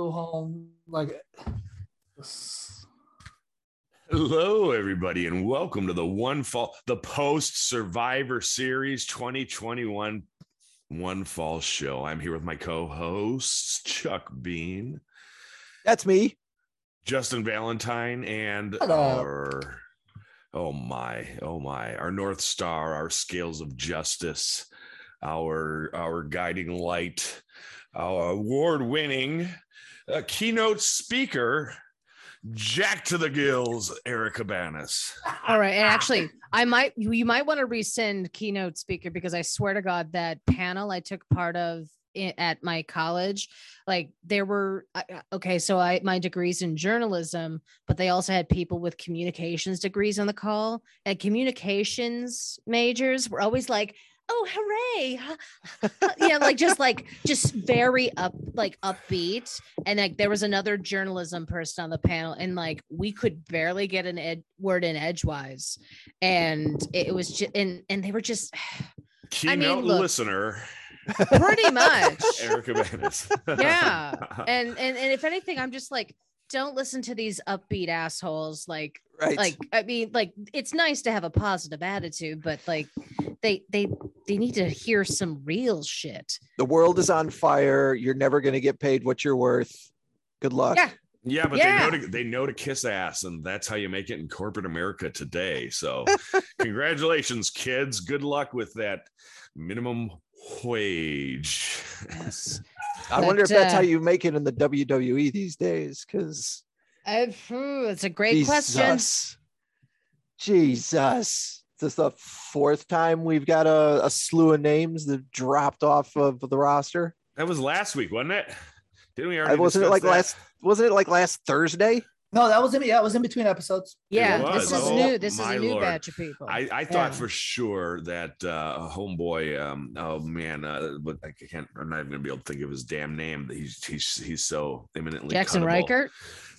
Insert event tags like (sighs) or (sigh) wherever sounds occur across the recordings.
home like Hello, everybody, and welcome to the one fall, the post Survivor Series 2021 One Fall Show. I'm here with my co-hosts Chuck Bean, That's me. Justin Valentine, and Hello. our oh my, oh my, our North Star, our scales of justice, our our guiding light, our award-winning uh, keynote speaker. Jack to the gills, Erica Banas. All right. And actually, I might you might want to rescind keynote speaker because I swear to God that panel I took part of at my college, like there were okay. So I my degrees in journalism, but they also had people with communications degrees on the call, and communications majors were always like. Oh, hooray. (laughs) yeah, like just like just very up like upbeat. And like there was another journalism person on the panel, and like we could barely get an ed- word in edgewise. And it was just and and they were just (sighs) Keynote look- listener, pretty (laughs) much. Erica Banas. Yeah. (laughs) and and and if anything, I'm just like, don't listen to these upbeat assholes. Like, Right. like I mean, like it's nice to have a positive attitude, but like they they they need to hear some real shit. the world is on fire. You're never going to get paid what you're worth. Good luck. Yeah. Yeah, but Yeah. they know to they know to kiss ass, and that's how you make it in corporate America today. So, (laughs) congratulations, kids. Good luck with that minimum wage. Yes. I wonder if But, that's how uh, you make it in the WWE these days. Because Uh, it's a great question. Jesus. Jesus. This is the fourth time we've got a, a slew of names that dropped off of the roster. That was last week, wasn't it? Didn't we I already? Uh, wasn't it like that? last wasn't it like last Thursday? No, that was in yeah, it was in between episodes. Yeah, this is Oh, new. This is a new Lord. batch of people. I, I thought Yeah. for sure that uh homeboy um oh man uh but I can't I'm not even gonna be able to think of his damn name he's he's he's so imminently Jackson cuttable. Reichert.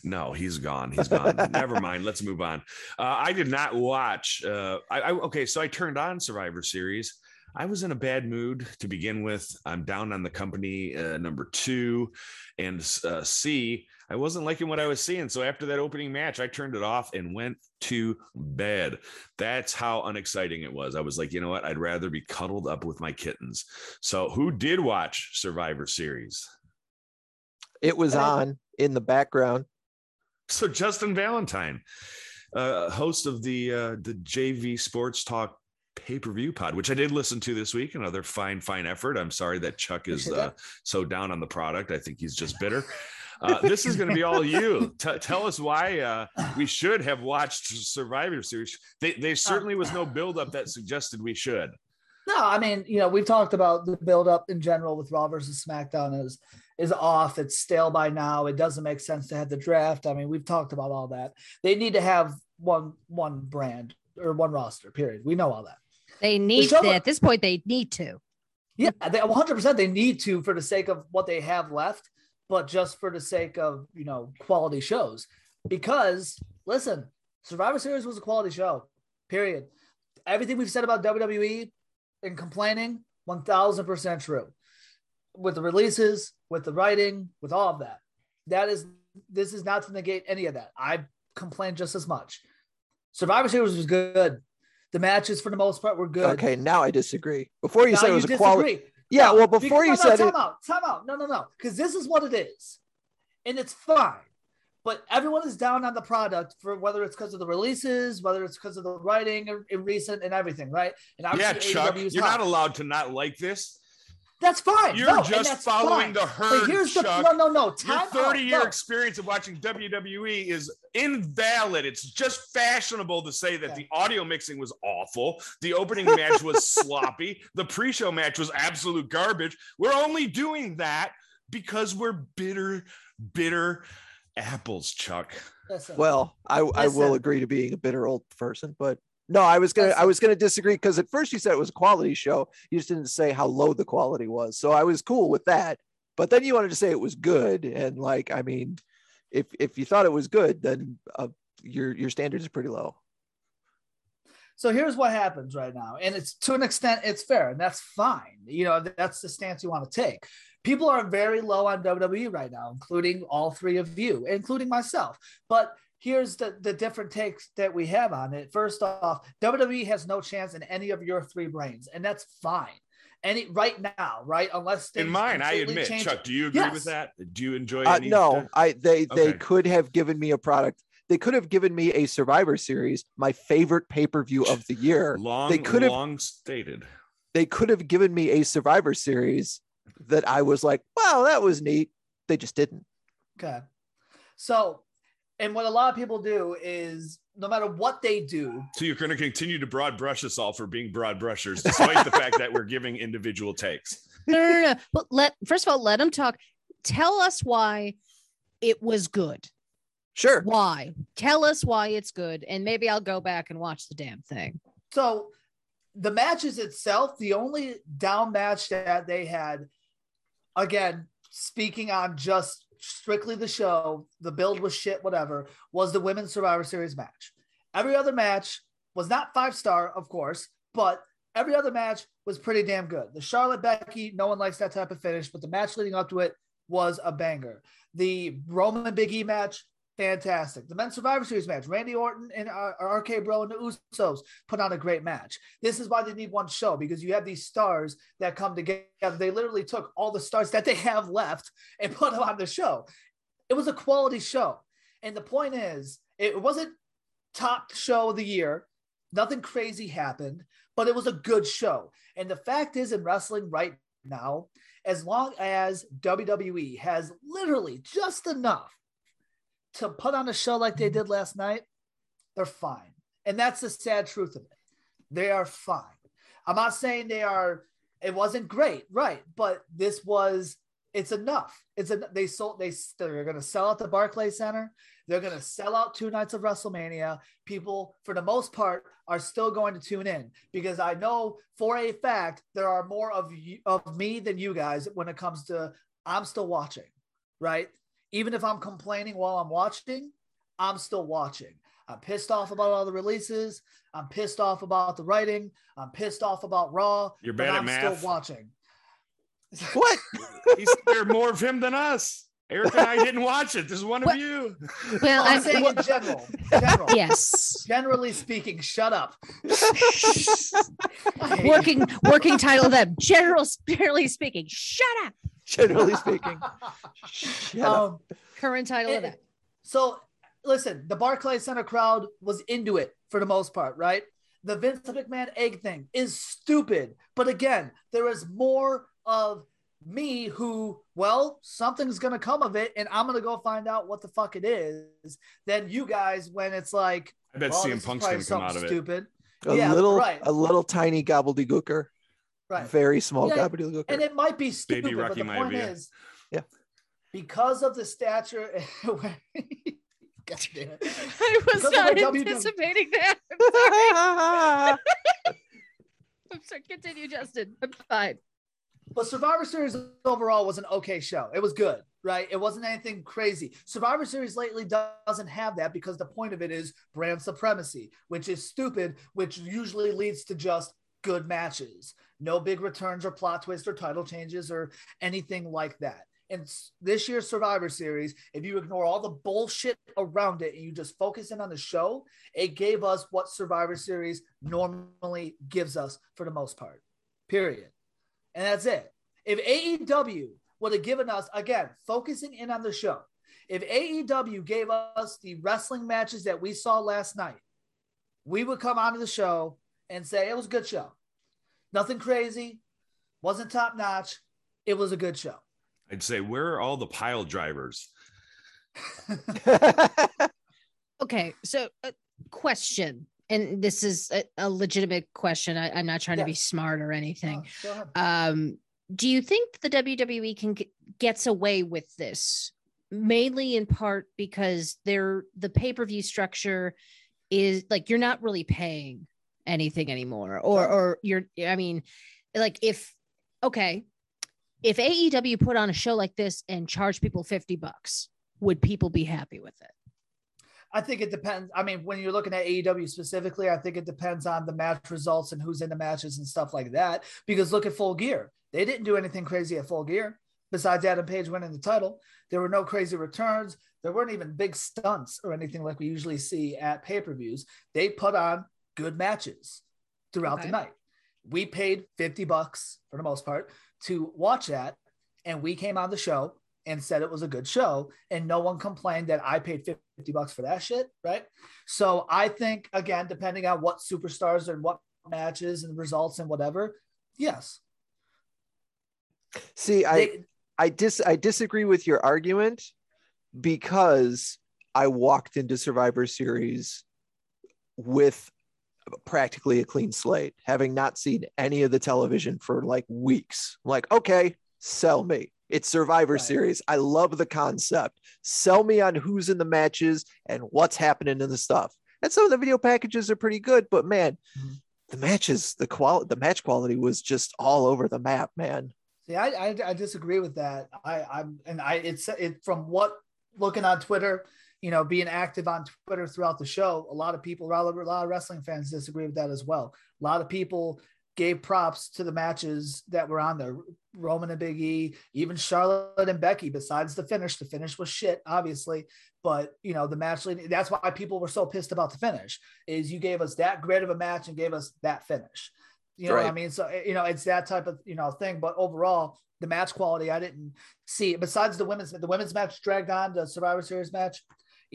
No, he's gone. He's gone. (laughs) Never mind. Let's move on. Uh, I did not watch. Uh, I, I okay. So I turned on Survivor Series. I was in a bad mood to begin with. I'm down on the company uh, number two, and uh, C. I wasn't liking what I was seeing. So after that opening match, I turned it off and went to bed. That's how unexciting it was. I was like, you know what? I'd rather be cuddled up with my kittens. So who did watch Survivor Series? It was on in the background. So Justin Valentine, uh, host of the uh, the JV Sports Talk pay per view pod, which I did listen to this week. Another fine, fine effort. I'm sorry that Chuck is uh, so down on the product. I think he's just bitter. (laughs) Uh, this is going to be all you. T- tell us why uh, we should have watched Survivor Series. They, there certainly was no buildup that suggested we should. No, I mean, you know, we've talked about the build up in general with Raw versus SmackDown is is off. It's stale by now. It doesn't make sense to have the draft. I mean, we've talked about all that. They need to have one one brand or one roster. Period. We know all that. They need to, at this point. They need to. Yeah, they 100% they need to for the sake of what they have left, but just for the sake of, you know, quality shows. Because listen, Survivor Series was a quality show. Period. Everything we've said about WWE and complaining, 1000% true. With the releases, with the writing, with all of that. That is this is not to negate any of that. I complained just as much. Survivor Series was good. The matches for the most part were good. Okay, now I disagree. Before you Now said it was a quality. Yeah, No, well, because- before you no, no, said time it, out, time out. No, no, no, because this is what it is, and it's fine. But everyone is down on the product for whether it's because of the releases, whether it's because of the writing in- in recent and everything, right? And Yeah, Chuck, AEW is you're hot. not allowed to not like this. That's fine. You're No, just that's following fine. the But herd, here's the Chuck. no, no, no. Your 30 out. year No. experience of watching WWE is invalid. It's just fashionable to say that Yeah. the audio mixing was awful. The opening match was (laughs) sloppy. The pre show match was absolute garbage. We're only doing that because we're bitter, bitter apples, Chuck. Listen, well, I, I will agree to being a bitter old person, but no, I was gonna I was gonna disagree because at first you said it was a quality show. You just didn't say how low the quality was. So I was cool with that. But then you wanted to say it was good, and like I mean, if if you thought it was good, then uh, your your standards are pretty low. So here's what happens right now, and it's to an extent it's fair, and that's fine. You know, that's the stance you want to take. people are very low on WWE right now, including all three of you, including myself. But here's the, the different takes that we have on it. First off, WWE has no chance in any of your three brains, and that's fine. Any right now, right? Unless in mine, I admit, change Chuck. Do you agree Yes. with that? Do you enjoy? Uh, any no, I they they could have given me a product. They could have given me a Survivor Series, my favorite pay per view of the year. long, they could have- long stated. They could have given me a Survivor Series that I was like, wow, that was neat. They just didn't. Okay. So, and what a lot of people do is no matter what they do, So you're going to continue to broad brush us all for being broad brushers, despite the fact that we're giving individual takes. No, no, no, no. But let first of all, let them talk. Tell us why it was good. Sure. Why? Tell us why it's good, and maybe I'll go back and watch the damn thing. So the matches itself, the only down match that they had, again, speaking on just strictly the show, the build was shit, whatever, was the women's Survivor Series match. Every other match was not five star, of course, but every other match was pretty damn good. The Charlotte Becky, no one likes that type of finish, but the match leading up to it was a banger. The Roman Big E match, fantastic. The men's Survivor Series match, Randy Orton and uh, RK Bro and the Usos put on a great match. This is why they need one show because you have these stars that come together. They literally took all the stars that they have left and put them on the show. It was a quality show. And the point is, it wasn't top show of the year. Nothing crazy happened, but it was a good show. And the fact is, in wrestling right now, as long as WWE has literally just enough to put on a show like they did last night, they're fine. And that's the sad truth of it. They are fine. I'm not saying they are, it wasn't great, right? But this was, it's enough. It's a, they sold, they, they're going to sell out the Barclays Center. They're going to sell out two nights of WrestleMania. People, for the most part, are still going to tune in because I know for a fact there are more of you, of me than you guys when it comes to I'm still watching, right? Even if I'm complaining while I'm watching, I'm still watching. I'm pissed off about all the releases. I'm pissed off about the writing. I'm pissed off about Raw. You're but bad at I'm math. still watching. (laughs) What? He's there more of him than us. Eric and I didn't watch it. This is one of you. Well, I'm I'm saying in general. General. yes. Generally speaking, shut up. I hate you. working working title of that. General, generally speaking. Shut up. (laughs) Generally speaking. Shut up. Um, Current title of And- that. So listen, the Barclays Center crowd was into it for the most part, right? The Vince McMahon egg thing is stupid. But again, there is more of me who, well, something's gonna come of it, and I'm gonna go find out what the fuck it is, than you guys when it's like I bet well, CM Punk's probably going to come out something of it. Stupid. a yeah, little, right. a little tiny gobbledygooker. Right. Very small Yeah, gobbledygooker. and it might be stupid, Baby but Rocky the point Maivia. is, Yeah. because of the stature. (laughs) God damn it. I was Because not the WWE anticipating that. (laughs) I'm sorry. (laughs) I'm sorry. Continue, Justin. I'm fine. But Survivor Series overall was an okay show. It was good, right? It wasn't anything crazy. Survivor Series lately doesn't have that because the point of it is brand supremacy, which is stupid, which usually leads to just good matches. No big returns or plot twists or title changes or anything like that. And this year's Survivor Series, if you ignore all the bullshit around it and you just focus in on the show, it gave us what Survivor Series normally gives us for the most part. Period. And that's it. If AEW would have given us, again, focusing in on the show, if AEW gave us the wrestling matches that we saw last night, we would come onto the show and say it was a good show. Nothing crazy, wasn't top notch. It was a good show. I'd say, where are all the pile drivers? (laughs) Okay, so uh, question, and this is a, a legitimate question. I, I'm not trying to be smart or anything. Go. Um, do you think the WWE can get, gets away with this mainly in part because they're the pay per view structure is like you're not really paying anything anymore, or or you're I mean, like if okay, if AEW put on a show like this and charge people fifty bucks, would people be happy with it? I think it depends. I mean, when you're looking at AEW specifically, I think it depends on the match results and who's in the matches and stuff like that. Because look at Full Gear. They didn't do anything crazy at Full Gear. besides Adam Page winning the title. There were no crazy returns. There weren't even big stunts or anything like we usually see at pay per views. They put on good matches throughout Okay. the night. We paid 50 bucks for the most part to watch that. And we came on the show and said it was a good show. And no one complained that I paid 50 bucks for that shit. Right. So I think, again, depending on what superstars and what matches and results and whatever, yes. See, I They- I dis I disagree with your argument because I walked into Survivor Series with practically a clean slate, having not seen any of the television for like weeks. Like, okay, sell me. It's Survivor Right. Series. I love the concept. Sell me on who's in the matches and what's happening in the stuff. And some of the video packages are pretty good, but man, Mhm. the matches, the quality, the match quality was just all over the map, man. See, I, I, I disagree with that. I, I'm, and I, it's it from what looking on Twitter, you know, being active on Twitter throughout the show. A lot of people, a lot of, a lot of wrestling fans disagree with that as well. A lot of people gave props to the matches that were on there. Roman and Big E, even Charlotte and Becky. Besides the finish, the finish was shit, obviously. But you know, the match. That's why people were so pissed about the finish. Is you gave us that great of a match and gave us that finish. You know what I mean? So eh, you know, it's that type of you know thing. But overall, the match quality, I didn't see. Besides the women's, the women's match dragged on the Survivor Series match.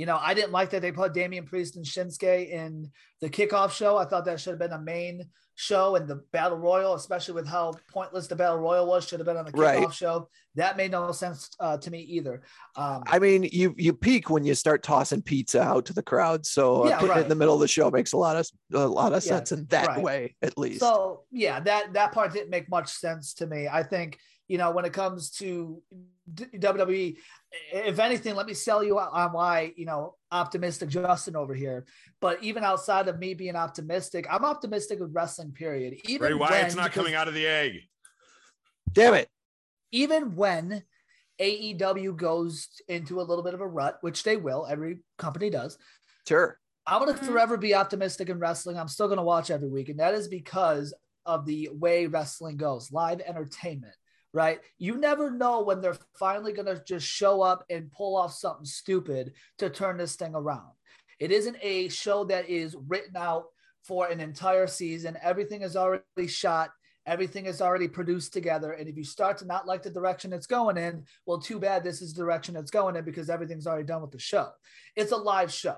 You know, I didn't like that they put Damian Priest and Shinsuke in the kickoff show. I thought that should have been a main show and the battle royal, especially with how pointless the battle royal was, should have been on the kickoff Right. show. That made no sense uh, to me either. Um, I mean, you you peak when you start tossing pizza out to the crowd. So uh, Yeah, putting it in the middle of the show makes a lot of a lot of Yeah, sense in that right. way, at least. So yeah, that that part didn't make much sense to me. I think you know when it comes to WWE, if anything, let me sell you on why you know optimistic Justin over here. But even outside of me being optimistic, I'm optimistic with wrestling. Period. Even Bray Wyatt's when- not coming out of the egg. Damn it! Even when AEW goes into a little bit of a rut, which they will, every company does. Sure. I'm going to Mhm. forever be optimistic in wrestling. I'm still going to watch every week. And that is because of the way wrestling goes live entertainment, right? You never know when they're finally going to just show up and pull off something stupid to turn this thing around. It isn't a show that is written out for an entire season. Everything is already shot. Everything is already produced together. And if you start to not like the direction it's going in, well, too bad this is the direction it's going in because everything's already done with the show. It's a live show.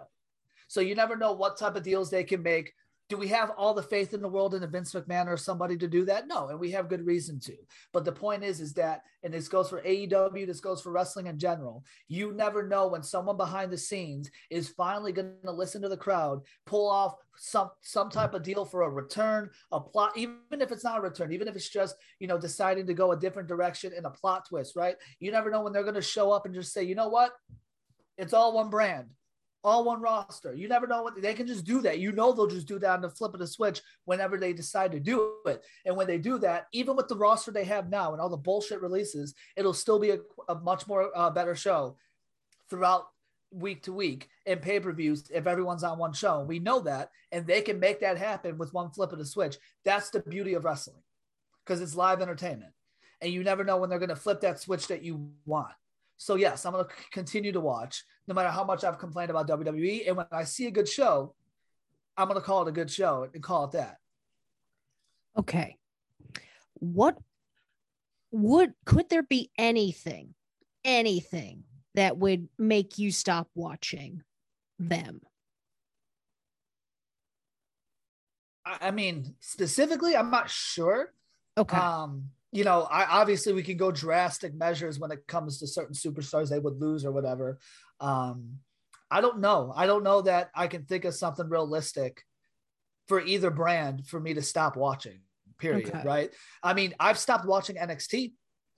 So you never know what type of deals they can make. Do we have all the faith in the world in a Vince McMahon or somebody to do that? No, and we have good reason to. But the point is, is that, and this goes for AEW, this goes for wrestling in general. You never know when someone behind the scenes is finally going to listen to the crowd, pull off some some type of deal for a return, a plot, even if it's not a return, even if it's just you know deciding to go a different direction and a plot twist, right? You never know when they're going to show up and just say, you know what, it's all one brand all one roster. You never know what they can just do that. You know they'll just do that on the flip of the switch whenever they decide to do it. And when they do that, even with the roster they have now and all the bullshit releases, it'll still be a, a much more uh, better show throughout week to week in pay per views if everyone's on one show. We know that, and they can make that happen with one flip of the switch. That's the beauty of wrestling because it's live entertainment, and you never know when they're going to flip that switch that you want. So yes, I'm going to continue to watch, no matter how much I've complained about WWE. And when I see a good show, I'm going to call it a good show and call it that. Okay. What would could there be anything, anything that would make you stop watching them? I, mean, specifically, I'm not sure. Okay. Um, you know, I obviously we can go drastic measures when it comes to certain superstars they would lose or whatever. Um, I don't know. I don't know that I can think of something realistic for either brand for me to stop watching. Period. Okay. Right. I mean, I've stopped watching NXT.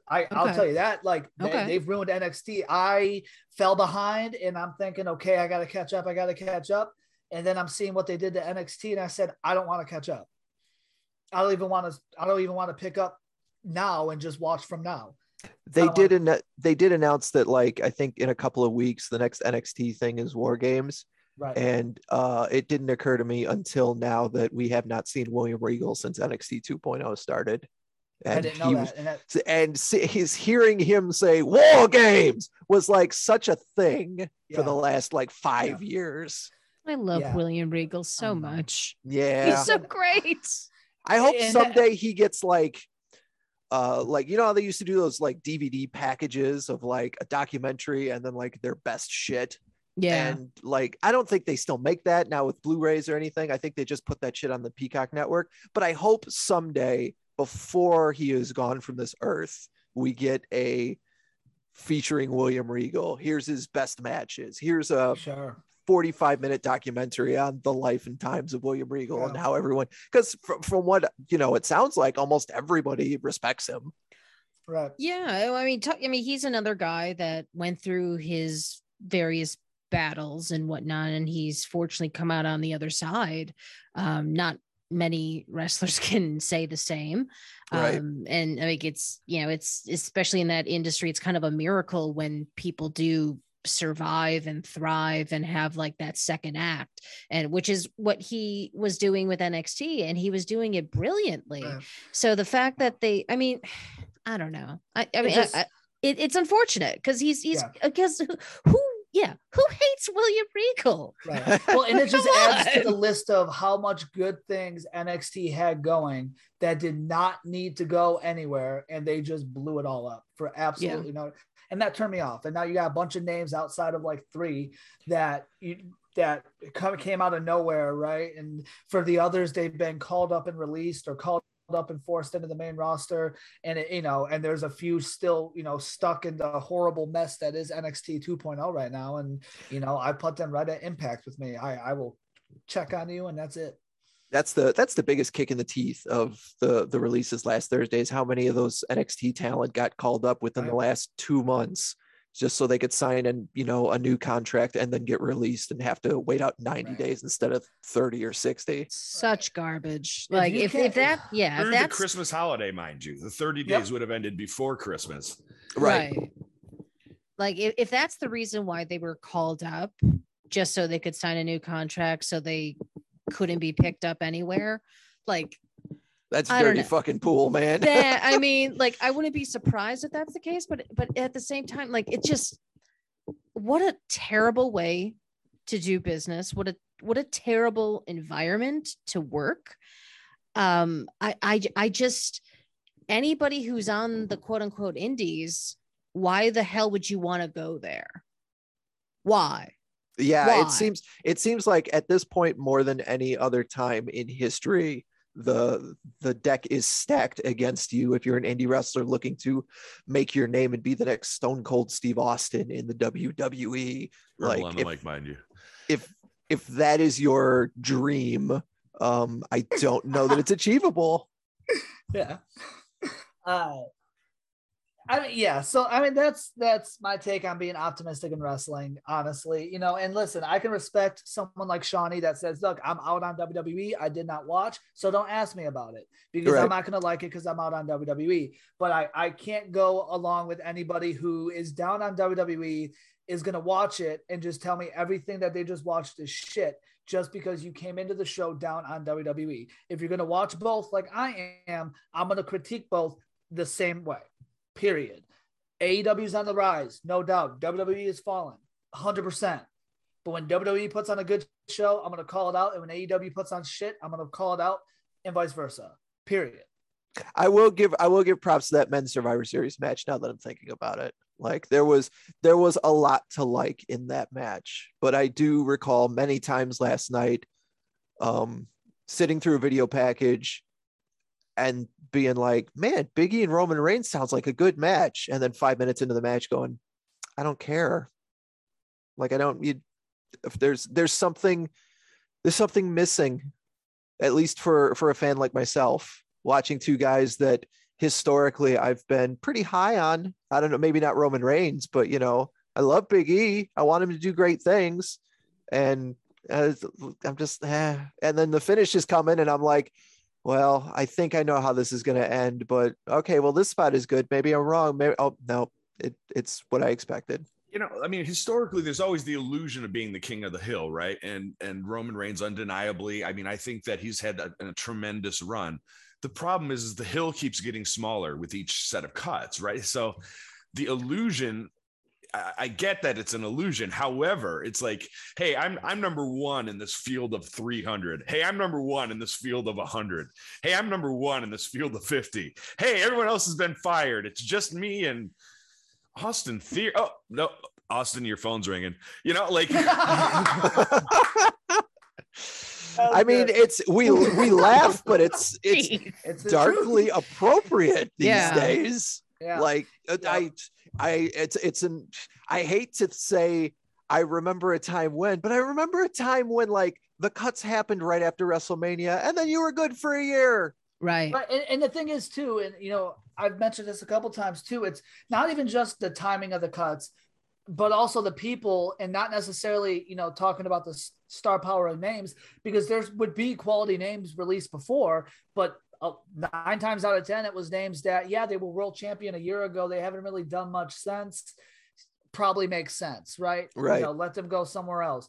I, I'll tell you that. Like they, Okay. they've ruined NXT. I fell behind, and I'm thinking, okay, I got to catch up. I got to catch up. And then I'm seeing what they did to NXT, and I said, I don't want to catch up. I don't even want to. I don't even want to pick up now and just watch from now. They don't did an, they did announce that like I think in a couple of weeks the next NXT thing is War Games, Right. and uh, it didn't occur to me until now that we have not seen William Regal since NXT 2.0 started. And I didn't know he that. was, And that and see, he's hearing him say "War Games" was like such a thing for the last like five years. I love Yeah. William Regal so know. much. Yeah, He's so great. I hope And- uh, someday he gets like, uh, like you know how they used to do those like DVD packages of like a documentary and then like their best shit. Yeah. And like, I don't think they still make that now with Blu-rays or anything. I think they just put that shit on the Peacock network. But I hope someday, before he is gone from this earth, we get a featuring William Regal. Here's his best matches. Here's a sure. 45 minute documentary on the life and times of William Regal and how everyone, because from, from what you know, it sounds like almost everybody respects him. Right. Yeah, I mean, talk, I mean, he's another guy that went through his various battles and whatnot, and he's fortunately come out on the other side. Um, not many wrestlers (laughs) can say the same. Right. Um, and I think it's you know, it's especially in that industry, it's kind of a miracle when people do survive and thrive and have like that second act and which is what he was doing with NXT and he was doing it brilliantly Right. so the fact that they, I mean, I don't know. I, I mean, just- I, it, it's unfortunate because he's he's Yeah. because who, who, yeah, who hates William Regal? Right. (laughs) Well, and it just adds to the list of how much good things NXT had going that did not need to go anywhere, and they just blew it all up for absolutely no. And that turned me off. And now you got a bunch of names outside of like three that you that come came out of nowhere, right? And for the others, they've been called up and released or called up and forced into the main roster and it, you know and there's a few still you know stuck in the horrible mess that is NXT 2.0 right now and you know I put them right at impact with me I I will check on you and that's it That's the that's the biggest kick in the teeth of the the releases last Thursday is how many of those NXT talent got called up within the last two months just so they could sign and you know a new contract and then get released and have to wait out 90 Right. days instead of 30 or 60 Such garbage. If like if, if that, yeah, if Through the Christmas holiday, mind you. The 30 Yep. days would have ended before Christmas. right. Like if, if that's the reason why they were called up, just so they could sign a new contract, so they couldn't be picked up anywhere. Like that's I dirty fucking pool man that (laughs) I mean, like I wouldn't be surprised if that's the case, but but at the same time, like it just what a terrible way to do business. What a what a terrible environment to work. Um, I I I just anybody who's on the quote unquote indies, why the hell would you want to go there? Why? Yeah Why? it seems it seems like at this point more than any other time in history the the deck is stacked against you if you're an indie wrestler looking to make your name and be the next stone cold steve austin in the wwe Verbal like on the if, mic, mind you. if if that is your dream um i don't know that it's achievable (laughs) yeah uh I mean, yeah. So I mean, that's that's my take on being optimistic in wrestling, honestly. You know, and listen, I can respect someone like Shonny that says, "Look, I'm out on WWE. I did not watch, so don't ask me about it because Right. I'm not going to like it because I'm out on WWE." But I I can't go along with anybody who is down on WWE is going to watch it and just tell me everything that they just watched is shit just because you came into the show down on WWE. If you're going to watch both like I am, I'm going to critique both the same way. Period. AEW's on the rise, no doubt. WWE is falling, 100%. But when WWE puts on a good show, I'm going to call it out. And when AEW puts on shit, I'm going to call it out and vice versa. Period. I will give I will give props to that men's Survivor Series match now that I'm thinking about it. Like there was there was a lot to like in that match, but I do recall many times last night um sitting through a video package and being like, "Man, Biggie and Roman Reigns sounds like a good match." And then 5 minutes into the match going, "I don't care." Like I don't you if there's there's something there's something missing at least for for a fan like myself watching two guys that historically I've been pretty high on. I don't know, maybe not Roman Reigns, but you know, I love Big E. I want him to do great things. And uh, I'm just, eh. and then the finish is coming, and I'm like, well, I think I know how this is going to end, but okay, well, this spot is good. Maybe I'm wrong. Maybe, oh, no, it, it's what I expected. you know, I mean, historically, there's always the illusion of being the king of the hill, right? And and Roman Reigns, undeniably, I mean, I think that he's had a, a tremendous run. the problem is, is the hill keeps getting smaller with each set of cuts, right? So the illusion I get that it's an illusion. However, it's like, hey, I'm I'm number one in this field of 300. Hey, I'm number one in this field of 100. Hey, I'm number one in this field of 50. Hey, everyone else has been fired. It's just me and Austin Theory. Oh no, Austin, your phone's ringing. You know, like. (laughs) I mean, it's we we laugh, but it's (laughs) it's it's darkly truth. appropriate these Yeah. days. Yeah. Like Yeah. I I it's it's an I hate to say I remember a time when, but I remember a time when like the cuts happened right after WrestleMania, and then you were good for a year. Right. But and, and the thing is too, and you know, I've mentioned this a couple times too. It's not even just the timing of the cuts, but also the people, and not necessarily you know talking about the star power of names because there would be quality names released before, but Oh, nine times out of ten it was names that yeah they were world champion a year ago. They haven't really done much since. Probably makes sense, right? Right. You know, let them go somewhere else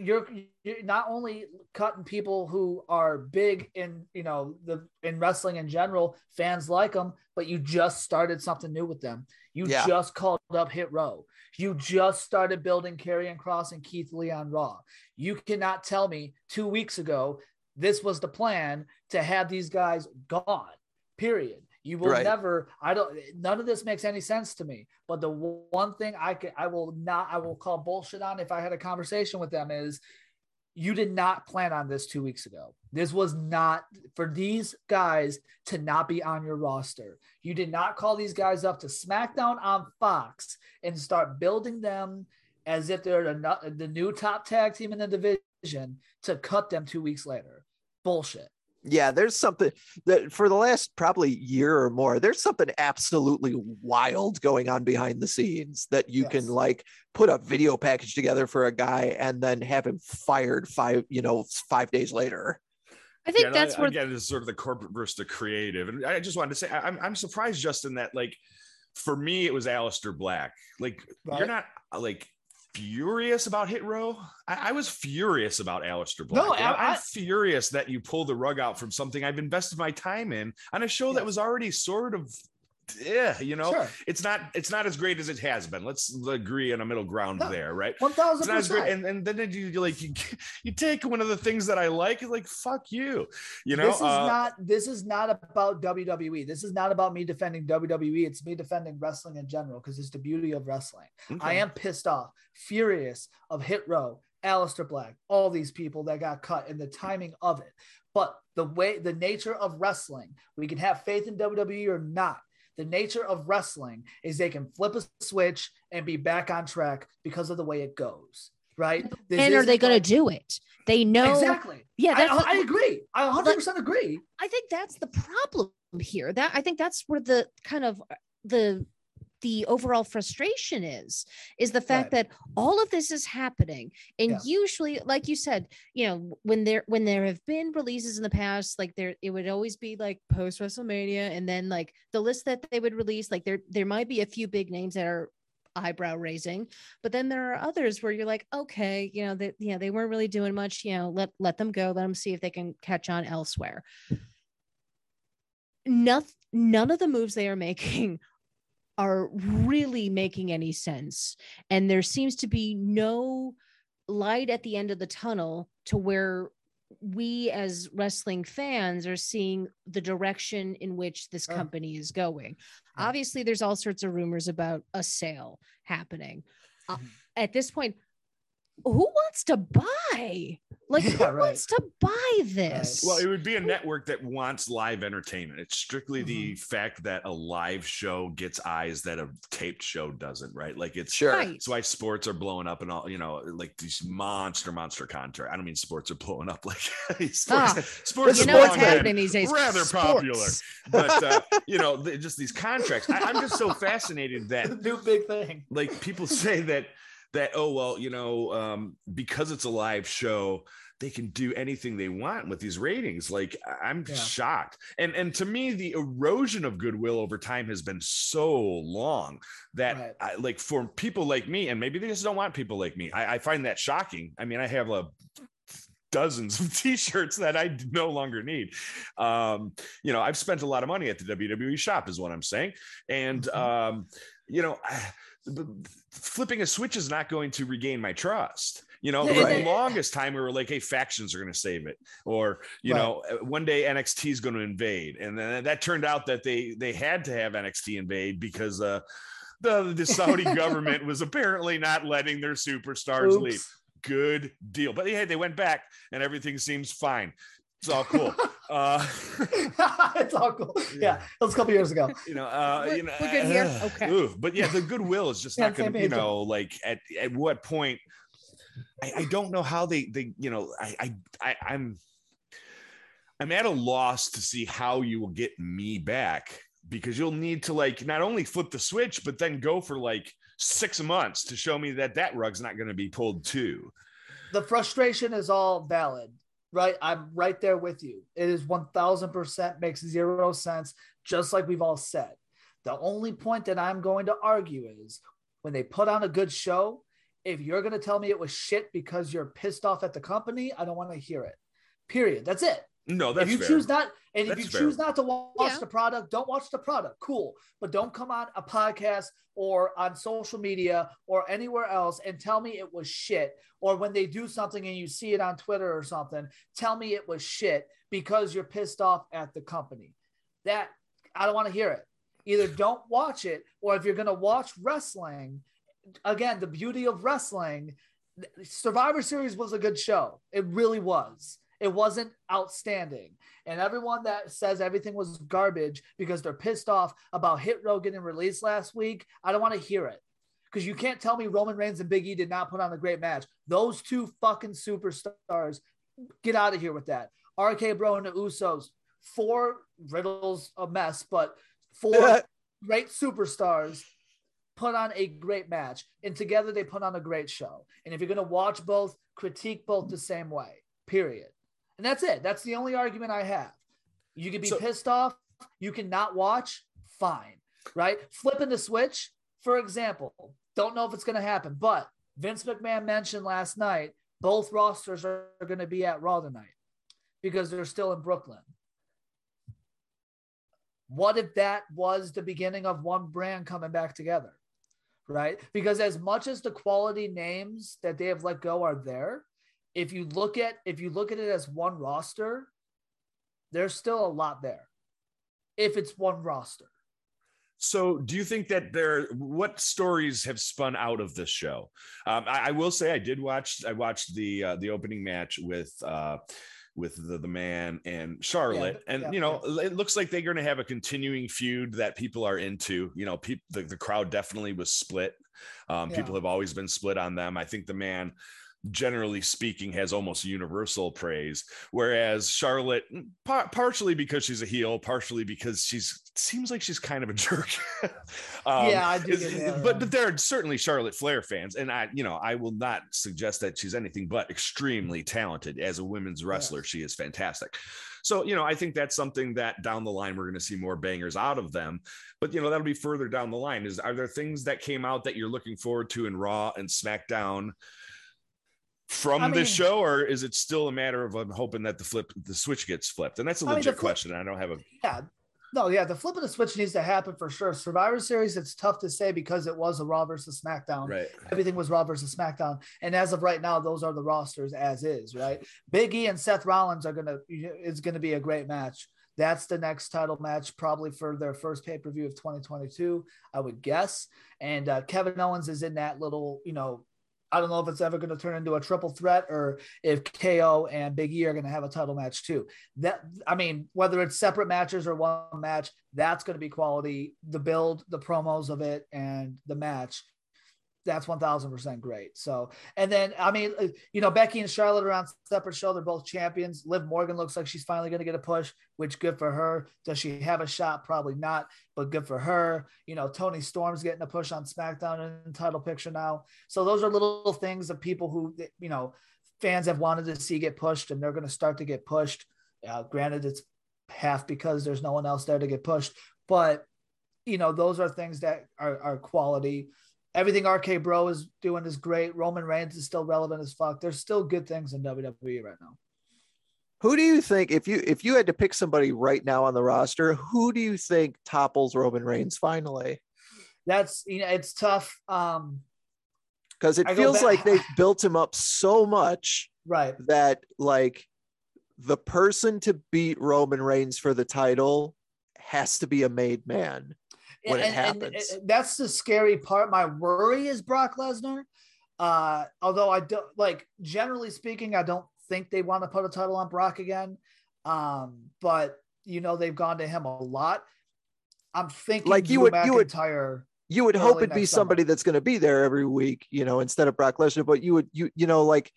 you're you're not only cutting people who are big in you know the in wrestling in general fans like them but you just started something new with them you Yeah. just called up hit row you just started building Karrion Kross and Keith Lee on Raw. You cannot tell me two weeks ago this was the plan to have these guys gone. Period. You will Right. never. I don't. None of this makes any sense to me. But the one thing I can, I will not. I will call bullshit on if I had a conversation with them is, you did not plan on this two weeks ago. This was not for these guys to not be on your roster. You did not call these guys up to SmackDown on Fox and start building them as if they're the new top tag team in the division to cut them two weeks later. Bullshit. Yeah, there's something that for the last probably year or more, there's something absolutely wild going on behind the scenes that you can like put a video package together for a guy and then have him fired five, you know, five days later. I think Yeah, that's I, where again it's sort of the corporate versus the creative. And I just wanted to say I- I'm I'm surprised, Justin, that like for me it was Aleister Black. Like Right. you're not like furious about Hit Row. I, I was furious about Aleister Black. No, I- I'm furious that you pull the rug out from something I've invested my time in on a show that was already sort of yeah, you know, Sure. it's not it's not as great as it has been. Let's agree on a middle ground No. there, right? Thousand as great. percent. And, and then you you like you, (laughs) you take one of the things that I like, like fuck you. You know, this is uh, not this is not about WWE. This is not about me defending WWE. It's me defending wrestling in general because it's the beauty of wrestling. I am pissed off, furious of Hit Row, Aleister Black, all these people that got cut and the timing of it. But the way, the nature of wrestling, we can have faith in WWE or not. The nature of wrestling is they can flip a switch and be back on track because of the way it goes. Right? This and are they going to do it? They know. Exactly. Yeah, I, that's. I, I agree. I 100% agree. I think that's the problem here. That I think that's where the kind of the the overall frustration is is the fact that all of this is happening. And Yeah. usually like you said you know when there when there have been releases in the past like there it would always be like post wrestlemania and then like the list that they would release like there there might be a few big names that are eyebrow raising but then there are others where you're like okay you know that you know they weren't really doing much you know let let them go let them see if they can catch on elsewhere. None, none of the moves they are (laughs) making are really making any sense. And there seems to be no light at the end of the tunnel to where we as wrestling fans are seeing the direction in which this company is going. Obviously there's all sorts of rumors about a sale happening. Uh, Mhm. at this point who wants to buy like who right. wants to buy this Well, it would be a network that wants live entertainment. It's strictly the Mm-hmm. fact that a live show gets eyes that a taped show doesn't, right? Like it's Sure. Right. That's why sports are blowing up and all, you know, like these monster, monster contract. I don't mean sports are blowing up (laughs) like sports. Ah, sports you are know what's happening these days rather Sports. popular. But uh, (laughs) you know, the, just these contracts. I, I'm just so fascinated that (laughs) New big thing. like people say that that oh well you know um because it's a live show they can do anything they want with these ratings like I- i'm Yeah. shocked and and to me the erosion of goodwill over time has been so long that Right. I, like for people like me and maybe they just don't want people like me I, I find that shocking i mean i have a dozens of (laughs) t-shirts that I no longer need. Um, you know, I've spent a lot of money at the WWE shop, is what I'm saying. And Mhm. um, you know, flipping a switch is not going to regain my trust. You know, (laughs) for the longest time we were like, "Hey, factions are going to save it," or you Right. know, uh, one day NXT is going to invade, and then that turned out that they they had to have NXT invade because uh, the the Saudi (laughs) government was apparently not letting their superstars Oops. leave. Good deal, but hey, they went back, and everything seems fine. It's all cool. (laughs) uh, (laughs) it's all cool. (laughs) Yeah, that was a couple years ago. you know, uh, We're- you know, we're good here? uh, Okay. ooh, but yeah, the goodwill is just Yeah, not going same to, you know, like at at what point. I, I don't know how they they you know I, I I I'm I'm at a loss to see how you will get me back because you'll need to like not only flip the switch but then go for like six months to show me that that rug's not going to be pulled too. the frustration is all valid, right? I'm right there with you. It is 1000% makes zero sense, just like we've all said. The only point that I'm going to argue is when they put on a good show, if you're going to tell me it was shit because you're pissed off at the company, I don't want to hear it. Period. That's it. No, that's if you fair. choose not and if you fair. choose not to watch Yeah. the product don't watch the product. Cool. But don't come on a podcast or on social media or anywhere else and tell me it was shit. Or when they do something and you see it on twitter or something tell me it was shit because you're pissed off at the company. That i don't want to hear it. Either (laughs) don't watch it or if you're going to watch wrestling again the beauty of wrestling survivor series was a good show. It really was it wasn't outstanding. And everyone that says everything was garbage because they're pissed off about Hit Row getting released last week, I don't want to hear it. Because you can't tell me Roman Reigns and Big E did not put on a great match. Those two fucking superstars, get out of here with that. RK Bro and the Usos, four riddles a mess, but four (laughs) great superstars put on a great match. And together they put on a great show. And if you're going to watch both, critique both the same way, period. And that's it. That's the only argument I have. You can be So- pissed off. You can not watch. Fine. Right? Flipping the switch, for example, don't know if it's going to happen, but Vince McMahon mentioned last night both rosters are going to be at Raw tonight because they're still in Brooklyn. What if that was the beginning of one brand coming back together? Right? Because as much as the quality names that they have let go are there, if you look at if you look at it as one roster, there's still a lot there. If it's one roster. So, do you think that there? What stories have spun out of this show? Um, I, I will say I did watch. I watched the uh, the opening match with uh, with the, the man and Charlotte, Yeah, and yeah, you know it looks like they're going to have a continuing feud that people are into. You know, people the, the crowd definitely was split. Um, Yeah. People have always been split on them. I think the man generally speaking has almost universal praise. Whereas charlotte par- partially because she's a heel partially because she's seems like she's kind of a (laughs) jerk. Um, Yeah, I do but but there are certainly charlotte flair fans and i you know i will not suggest that she's anything but extremely talented. As a women's wrestler she is fantastic. So you know i think that's something that down the line we're going to see more bangers out of them. But you know that'll be further down the line. Is are there things that came out that you're looking forward to in raw and smackdown from I mean- show, or is it still a matter of I'm hoping that the flip the switch gets flipped? And that's a I mean, legit flip- question. I don't have a Yeah. No, yeah, the flip of the switch needs to happen for sure. Survivor Series, it's tough to say because it was a Raw versus SmackDown. right. Everything was Raw versus SmackDown, and as of right now, those are the rosters as is. Right, Big E and Seth Rollins are gonna is gonna be a great match. That's the next title match, probably for their first pay per view of 2022, I would guess. And uh, Kevin Owens is in that little, you know, I don't know if it's ever going to turn into a triple threat or if KO and Big E are going to have a title match too. That I mean, whether it's separate matches or one match, that's going to be quality. The build, the promos of it, and the match. That's one thousand percent great. So, and then I mean, uh, you know, Becky and Charlotte are on separate show. They're both champions. Liv Morgan looks like she's finally going to get a push, which good for her. Does she have a shot? Probably not, but good for her. You know, Toni Storm's getting a push on SmackDown in title picture now. So those are little things of people who you know fans have wanted to see get pushed, and they're going to start to get pushed. Uh, granted, it's half because there's no one else there to get pushed, but you know those are things that are, are quality. Everything RK Bro is doing is great. Roman Reigns is still relevant as fuck. There's still good things in WWE right now. Who do you think if you if you had to pick somebody right now on the roster, who do you think topples Roman Reigns finally? That's you know it's tough. Um because it I feels like they've (laughs) built him up so much right. that like the person to beat Roman Reigns for the title has to be a made man. When And- and- happens. and that's the scary part. My worry is Brock Lesnar. Uh, although I don't like generally speaking, I don't think they want to put a title on Brock again. Um, but you know, they've gone to him a lot. I'm thinking Like, you Drew would- you would- McIntyre. You would hope it'd be next summer. somebody that's going to be there every week, you know, instead of Brock Lesnar. But you would you you know like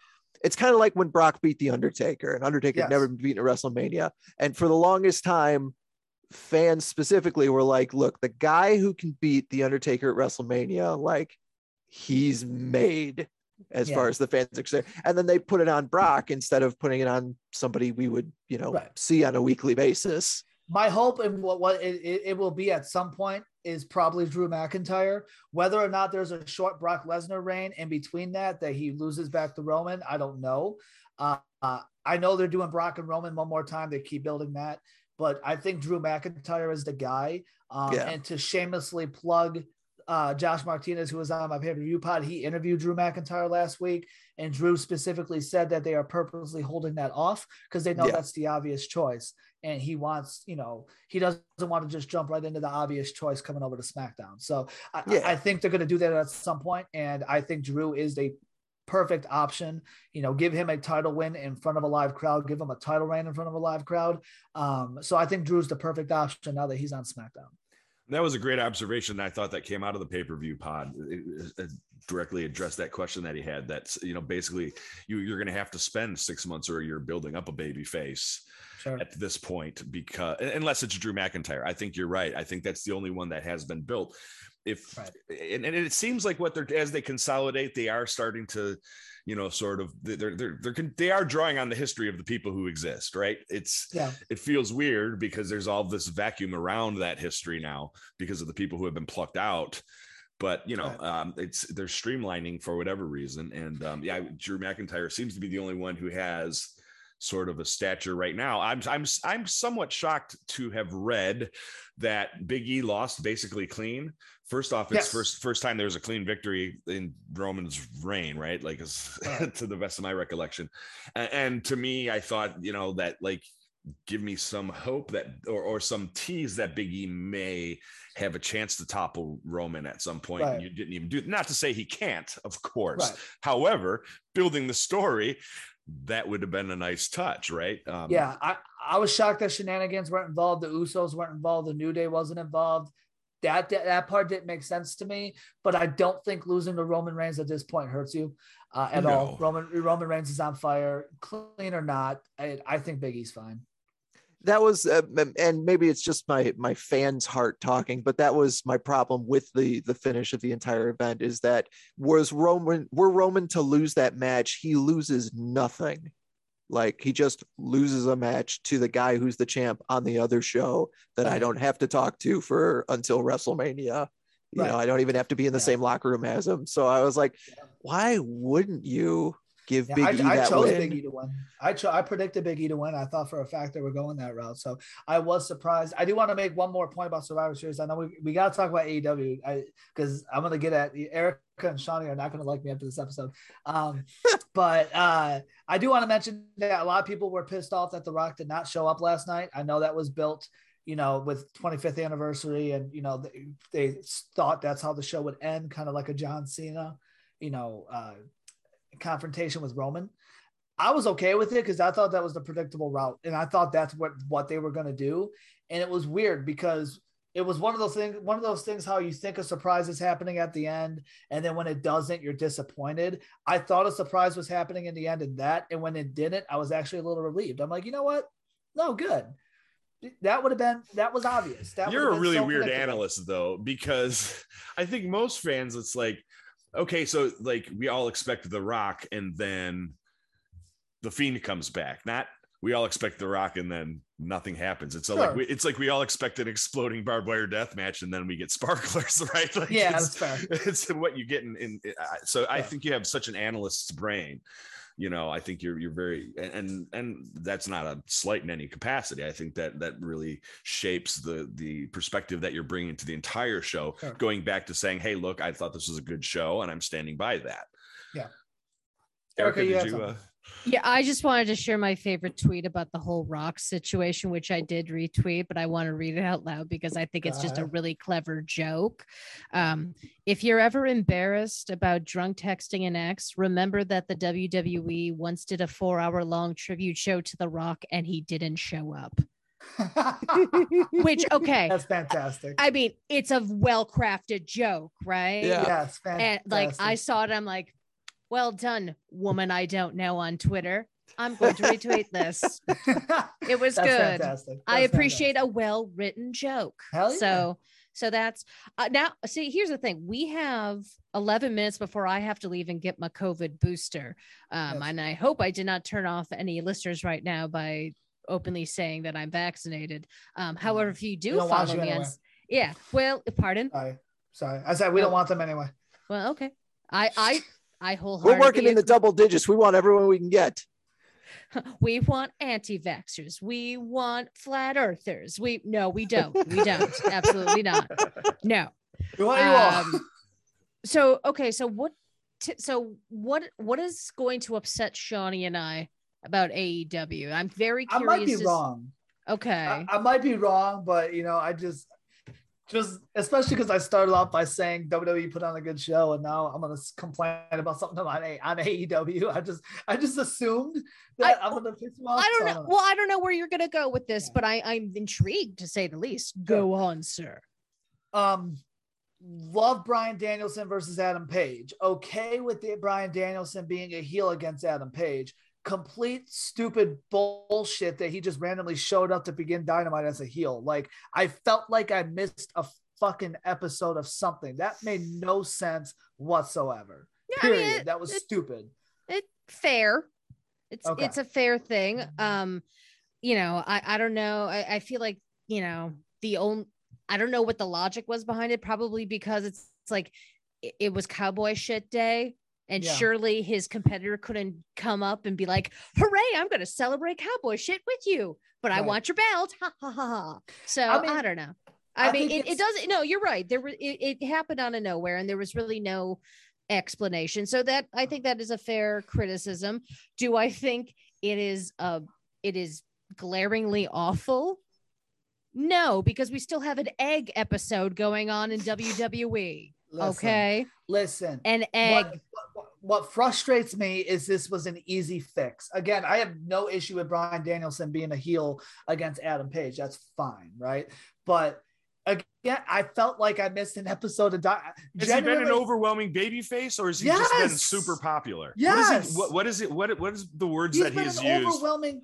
it's kind of like when Brock beat the Undertaker, and Undertaker Yes. never beaten at WrestleMania, and for the longest time, fans specifically were like, "Look, the guy who can beat the Undertaker at WrestleMania, like he's made." As Yeah. far as the fans are concerned, and then they put it on Brock instead of putting it on somebody we would, you know, Right. see on a weekly basis. my hope and what what it, it, will be at some point is probably Drew McIntyre. Whether or not there's a short Brock Lesnar reign in between that that he loses back to Roman, I don't know. Uh, uh, I know they're doing Brock and Roman one more time. They keep building that, but I think Drew McIntyre is the guy. Um, Yeah. And to shamelessly plug uh, Josh Martinez, who was on my pay per view pod, he interviewed Drew McIntyre last week, and Drew specifically said that they are purposely holding that off because they know Yeah. that's the obvious choice and he wants, you know, he doesn't want to just jump right into the obvious choice coming over to SmackDown. So I, Yeah. I think they're going to do that at some point, and I think Drew is a perfect option. You know, give him a title win in front of a live crowd, give him a title reign in front of a live crowd. Um, so I think Drew's the perfect option now that he's on SmackDown. That was a great observation. I thought that came out of the pay per view pod. It, it directly addressed that question that he had. That's you know basically you you're going to have to spend six months or a year building up a baby face Sure. at this point because unless it's Drew McIntyre. I think you're right. I think that's the only one that has been built. If Right. and, and it seems like what they're as they consolidate, they are starting to, you know, sort of they're they're they're they are drawing on the history of the people who exist, right? It's Yeah. it feels weird because there's all this vacuum around that history now because of the people who have been plucked out. But you know, Right. um, it's they're streamlining for whatever reason, and um, yeah, Drew McIntyre seems to be the only one who has sort of a stature right now. I'm I'm I'm somewhat shocked to have read that Big E lost basically clean. First off, it's Yes. first first time there was a clean victory in Roman's reign, right? Like, (laughs) to the best of my recollection. And, and to me, I thought, you know, that like give me some hope that or, or some tease that Big E may have a chance to topple Roman at some point. Right. And you didn't even do not to say he can't, of course. Right. However, building the story, that would have been a nice touch, right? Um, Yeah, I, I was shocked that shenanigans weren't involved. The Usos weren't involved. The New Day wasn't involved. That, that that part didn't make sense to me. But I don't think losing to Roman Reigns at this point hurts you uh, at all. Roman Roman Reigns is on fire, clean or not. I, I think Big E's fine. that was uh, and maybe it's just my my fans heart talking but that was my problem with the the finish of the entire event is that was roman were roman to lose that match he loses nothing like he just loses a match to the guy who's the champ on the other show that i don't have to talk to for until wrestlemania you know i don't even have to be in the Yeah. same locker room as him so i was like Yeah. why wouldn't you give Yeah, big I, e I chose win Big E to win. I cho- I predicted Big E to win. I thought for a fact they were going that route. So I was surprised. I do want to make one more point about Survivor Series. I know we, we got to talk about AEW because I'm going to get at Erica and Shonny are not going to like me after this episode. Um, (laughs) but uh, I do want to mention that a lot of people were pissed off that The Rock did not show up last night. I know that was built, you know, with 25th anniversary, and you know they, they thought that's how the show would end, kind of like a John Cena, you know, uh, confrontation with Roman. I was okay with it because I thought that was the predictable route, and I thought that's what what they were going to do. And it was weird because it was one of those things. One of those things how you think a surprise is happening at the end, and then when it doesn't, you're disappointed. I thought a surprise was happening in the end, and that, and when it didn't, I was actually a little relieved. I'm like, you know what? No, good. That would have been that was obvious. That You're a really so weird analyst though, because (laughs) I think most fans, it's like, okay, so like we all expect The Rock, and then the Fiend comes back. Not we all expect the rock and then nothing happens it's so Sure. like we, it's like we all expect an exploding barbed wire death match and then we get (laughs) sparklers right like Yeah, it's, that's fair. it's what you get in, in so i think you have such an analyst's brain you know i think you're you're very and and, that's not a slight in any capacity i think that that really shapes the the perspective that you're bringing to the entire show Sure. going back to saying hey look i thought this was a good show and i'm standing by that Yeah. erica, Erica, you did you. Yeah, I just wanted to share my favorite tweet about the whole rock situation, which I did retweet, but I want to read it out loud because I think it's just a really clever joke. Um, if you're ever embarrassed about drunk texting an ex, remember that the WWE once did a four hour long tribute show to The Rock and he didn't show up. (laughs) Which, okay, That's fantastic. I mean, it's a well crafted joke, right? Yeah. Yes, And like I saw it, I'm like, well done, woman I don't know on Twitter. I'm going to retweet this. (laughs) It was That's good. fantastic. I appreciate fantastic. a well written joke. Hell yeah. So so that's uh, now see here's the thing we have 11 minutes before i have to leave and get my covid booster um, Yes. and i hope i did not turn off any listeners right now by openly saying that i'm vaccinated um, however if you do follow me on anyway. yeah well pardon Sorry, sorry. I said we don't want them anyway. well okay i i (laughs) i We're wholeheartedly working in the double digits. We want everyone we can get. (laughs) we want anti-vaxxers. We want flat earthers. We no we don't. We don't. (laughs) Absolutely not. No. We want you all. Um, so okay so what t- so what what is going to upset shonny and i about aew i'm very I might be to wrong. okay. I, I might be wrong, but you know, I just, just especially because I started off by saying WWE put on a good show, and now I'm gonna complain about something on A on AEW. (laughs) I just, I just assumed that I, am gonna piss you off. i don't know well i don't know where you're gonna go with this Yeah. but i i'm intrigued to say the least go on sir Um, love Bryan Danielson versus Adam Page. Okay with the Bryan Danielson being a heel against Adam Page. Complete stupid bullshit that he just randomly showed up to begin Dynamite as a heel. Like I felt like I missed a fucking episode of something that made no sense whatsoever. yeah i mean Period. it, that was it- stupid. it fair it's Okay. it's a fair thing um you know i i don't know i, I feel like you know the only i don't know what the logic was behind it probably because it's, it's like it, it was cowboy shit day and Yeah. surely his competitor couldn't come up and be like hooray i'm gonna celebrate cowboy shit with you but i want your belt. Ha ha ha ha. So I i, don't know. I, I mean it, it doesn't no you're right. There was it, it happened out of nowhere and there was really no explanation. So that i think that is a fair criticism. Do i think it is uh it is glaringly awful? No because we still have an egg episode going on in wwe Listen, okay? Listen. an egg What, what, what frustrates me is this was an easy fix. Again, I have no issue with Bryan Danielson being a heel against Adam Page. That's fine, right? But again, I felt like I missed an episode of. Di- Has he been an overwhelming baby face or has he just been super popular? What Yes! is it? What, what is it? What, what is the words He's that been he's an used overwhelming,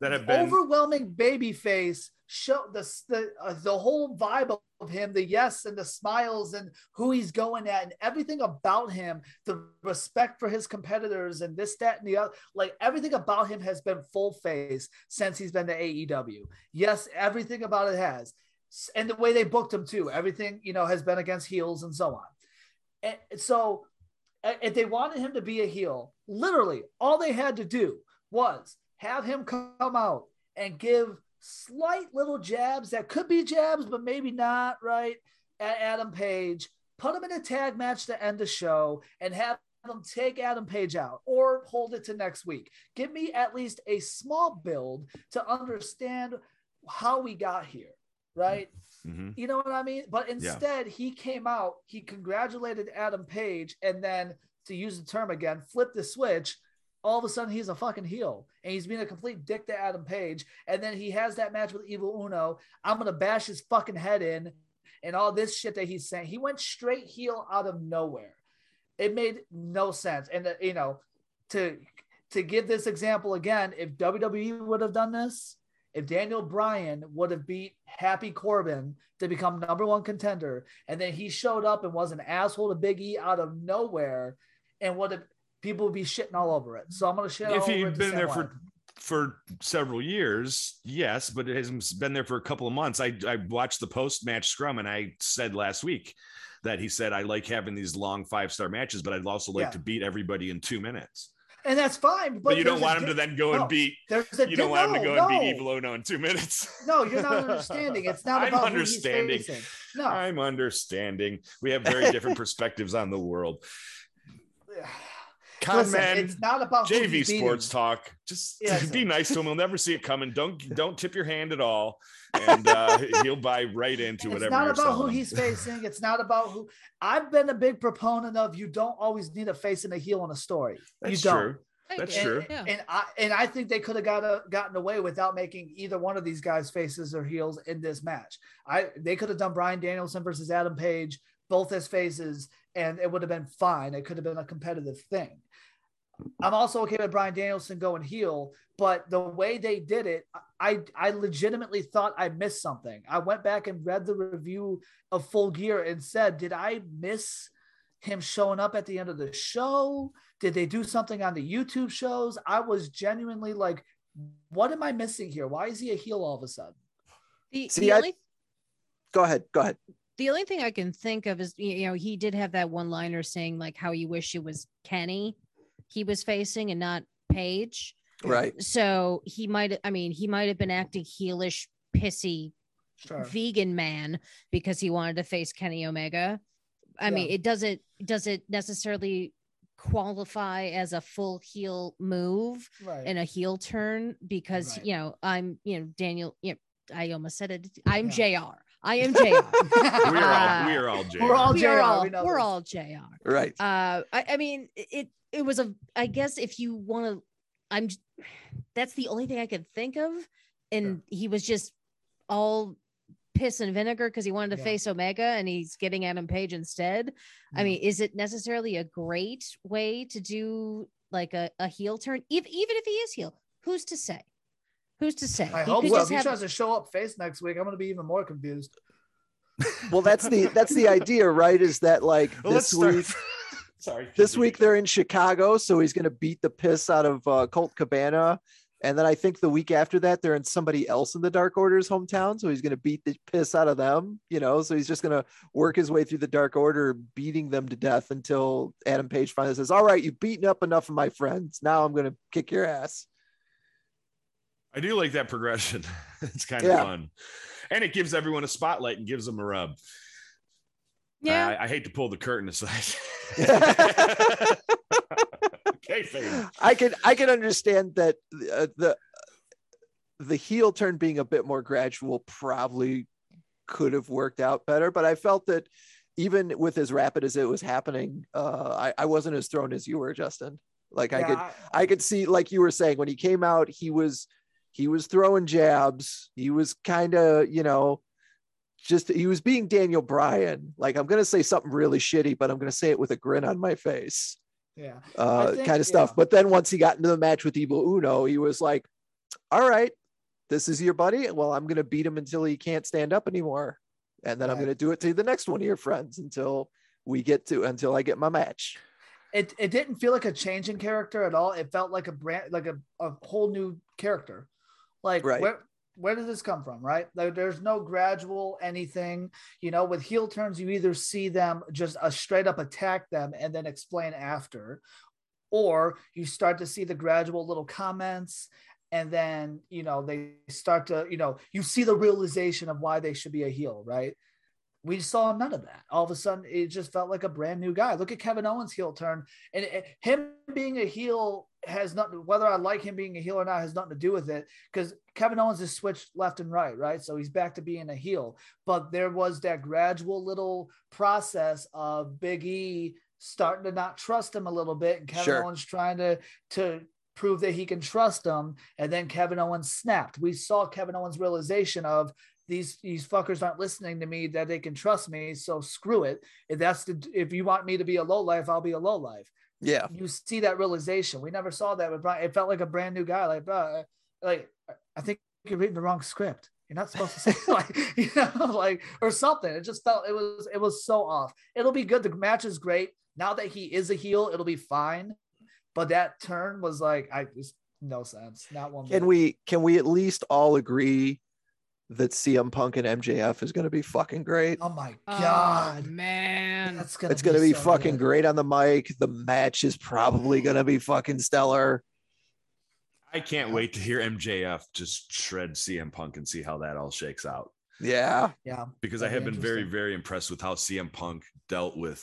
that have been? overwhelming baby face. Show the the uh, the whole vibe of him, the yes and the smiles and who he's going at and everything about him, the respect for his competitors and this, that, and the other. Like everything about him has been full face since he's been to AEW. Yes, everything about it has, and the way they booked him too. Everything you know has been against heels and so on. And so, if they wanted him to be a heel, literally all they had to do was have him come out and give slight little jabs that could be jabs, but maybe not, right? At Adam Page, put him in a tag match to end the show and have them take Adam Page out or hold it to next week. Give me at least a small build to understand how we got here, right? Mhm. You know what I mean? But instead, he came out, he congratulated Adam Page, and then to use the term again, flipped the switch. All of a sudden, he's a fucking heel, and he's being a complete dick to Adam Page. And then he has that match with Evil Uno. I'm gonna bash his fucking head in, and all this shit that he's saying. He went straight heel out of nowhere. It made no sense. And uh, you know, to to give this example again, if WWE would have done this, if Daniel Bryan would have beat Happy Corbin to become number one contender, and then he showed up and was an asshole to Big E out of nowhere, and would have people would be shitting all over it. So I'm gonna shit If he'd been there for for several years, yes, but it hasn't been there for a couple of months. I, I watched the post match scrum and I said last week that he said, I like having these long five star matches, but I'd also like Yeah. to beat everybody in two minutes. and that's fine. But, But, you don't want him di- to then go no, and beat, There's a you don't di- want him to no, go and no. beat Evil Uno in two minutes. (laughs) No, you're not understanding. It's not (laughs) I'm about understanding. No, I'm understanding. We have very different (laughs) perspectives on the world. Con Listen, man, it's not about JV sports talk. Just Yeah, (laughs) be nice to him. He'll never see it coming. Don't (laughs) don't tip your hand at all, and uh, he'll buy right into It's whatever. It's not you're about who selling him. he's (laughs) facing. It's not about who. I've been a big proponent of. You don't always need a face and a heel in a story. That's you don't. true. That's and, true. Yeah. And I and I think they could have got a, gotten away without making either one of these guys faces or heels in this match. I they could have done Bryan Danielson versus Adam Page both as faces, and it would have been fine. It could have been a competitive thing. I'm also okay with Bryan Danielson going heel, but the way they did it, I I legitimately thought I missed something. I went back and read the review of Full Gear and said, did I miss him showing up at the end of the show? Did they do something on the YouTube shows? I was genuinely like, what am I missing here? Why is he a heel all of a sudden? The, See, the I- Go ahead. Go ahead. The only thing I can think of is you know he did have that one liner saying like how you wish it was Kenny he was facing and not Page. Right. So he might I mean he might have been acting heelish, pissy Sure. vegan man because he wanted to face Kenny Omega. I mean, it doesn't does it necessarily qualify as a full heel move Right. and a heel turn because Right. you know I'm you know Daniel you know, I almost said it I'm Yeah. JR. I am JR. (laughs) We are all Uh, we are all Jay. We're all we are all we we're all JR. Right. Uh, I, I mean, it it was a. I guess if you want to, I'm. That's the only thing I could think of, and he was just all piss and vinegar because he wanted to Yeah. face Omega, and he's getting Adam Page instead. I mean, is it necessarily a great way to do like a, a heel turn? Even even if he is heel, who's to say? Who's to say? I He hope could so. If he have- tries to show up face next week, I'm going to be even more confused. Well, that's the that's the idea, right? Is that like (laughs) Well, this week? (laughs) Sorry. This week they're in Chicago, so he's going to beat the piss out of uh, Colt Cabana, and then I think the week after that they're in somebody else in the Dark Order's hometown, so he's going to beat the piss out of them. You know, so he's just going to work his way through the Dark Order, beating them to death until Adam Page finally says, "All right, you've beaten up enough of my friends. Now I'm going to kick your ass." I do like that progression. (laughs) it's kind of Yeah. fun, and it gives everyone a spotlight and gives them a rub. yeah. I, I hate to pull the curtain aside. (laughs) okay, fame. I can I can understand that uh, the the heel turn being a bit more gradual probably could have worked out better, but I felt that even with as rapid as it was happening, uh, I, I wasn't as thrown as you were, Justin. Like I could I could see, like you were saying, when he came out, he was he was throwing jabs. He was kind of, you know, just he was being Daniel Bryan. Like I'm gonna say something really shitty, but I'm gonna say it with a grin on my face yeah. uh, think- kind of stuff. yeah. But then once he got into the match with Evil Uno, he was like, "All right, this is your buddy. Well, I'm gonna beat him until he can't stand up anymore, and then I'm gonna do it to the next one of your friends until we get to until I get my match." It, it didn't feel like a change in character at all. It felt like a brand, like a, a whole new character. Like Right. where where did this come from? Right? Like, there's no gradual anything. You know, with heel turns, you either see them just a straight up attack them and then explain after, or you start to see the gradual little comments and then you know they start to you know you see the realization of why they should be a heel right we saw none of that all of a sudden it just felt like a brand new guy look at kevin owens heel turn and it, him being a heel has nothing whether i like him being a heel or not has nothing to do with it because kevin owens has switched left and right right? So he's back to being a heel. But there was that gradual little process of big e starting to not trust him a little bit and kevin Sure. owens trying to to prove that he can trust him. And then kevin owens snapped. We saw kevin owens realization of these these fuckers aren't listening to me that they can trust me so screw it. If that's the if you want me to be a low life i'll be a low life Yeah, you see that realization. We never saw that with bryan it felt like a brand new guy like bro uh, like i think you're reading the wrong script. You're not supposed to say (laughs) like you know (laughs) like or something. It just felt it was it was so off. It'll be good. The match is great. Now that he is a heel it'll be fine. But that turn was like i just no sense. Not one. Can bit. we can we at least all agree that CM Punk and MJF is going to be fucking great? Oh my Oh, god, man. that's gonna. It's going to be so fucking good. great on the mic. The match is probably going to be fucking stellar. I can't wait to hear MJF just shred CM Punk and see how that all shakes out. Yeah. Yeah, Because I That'd have be been very, very impressed with how CM Punk dealt with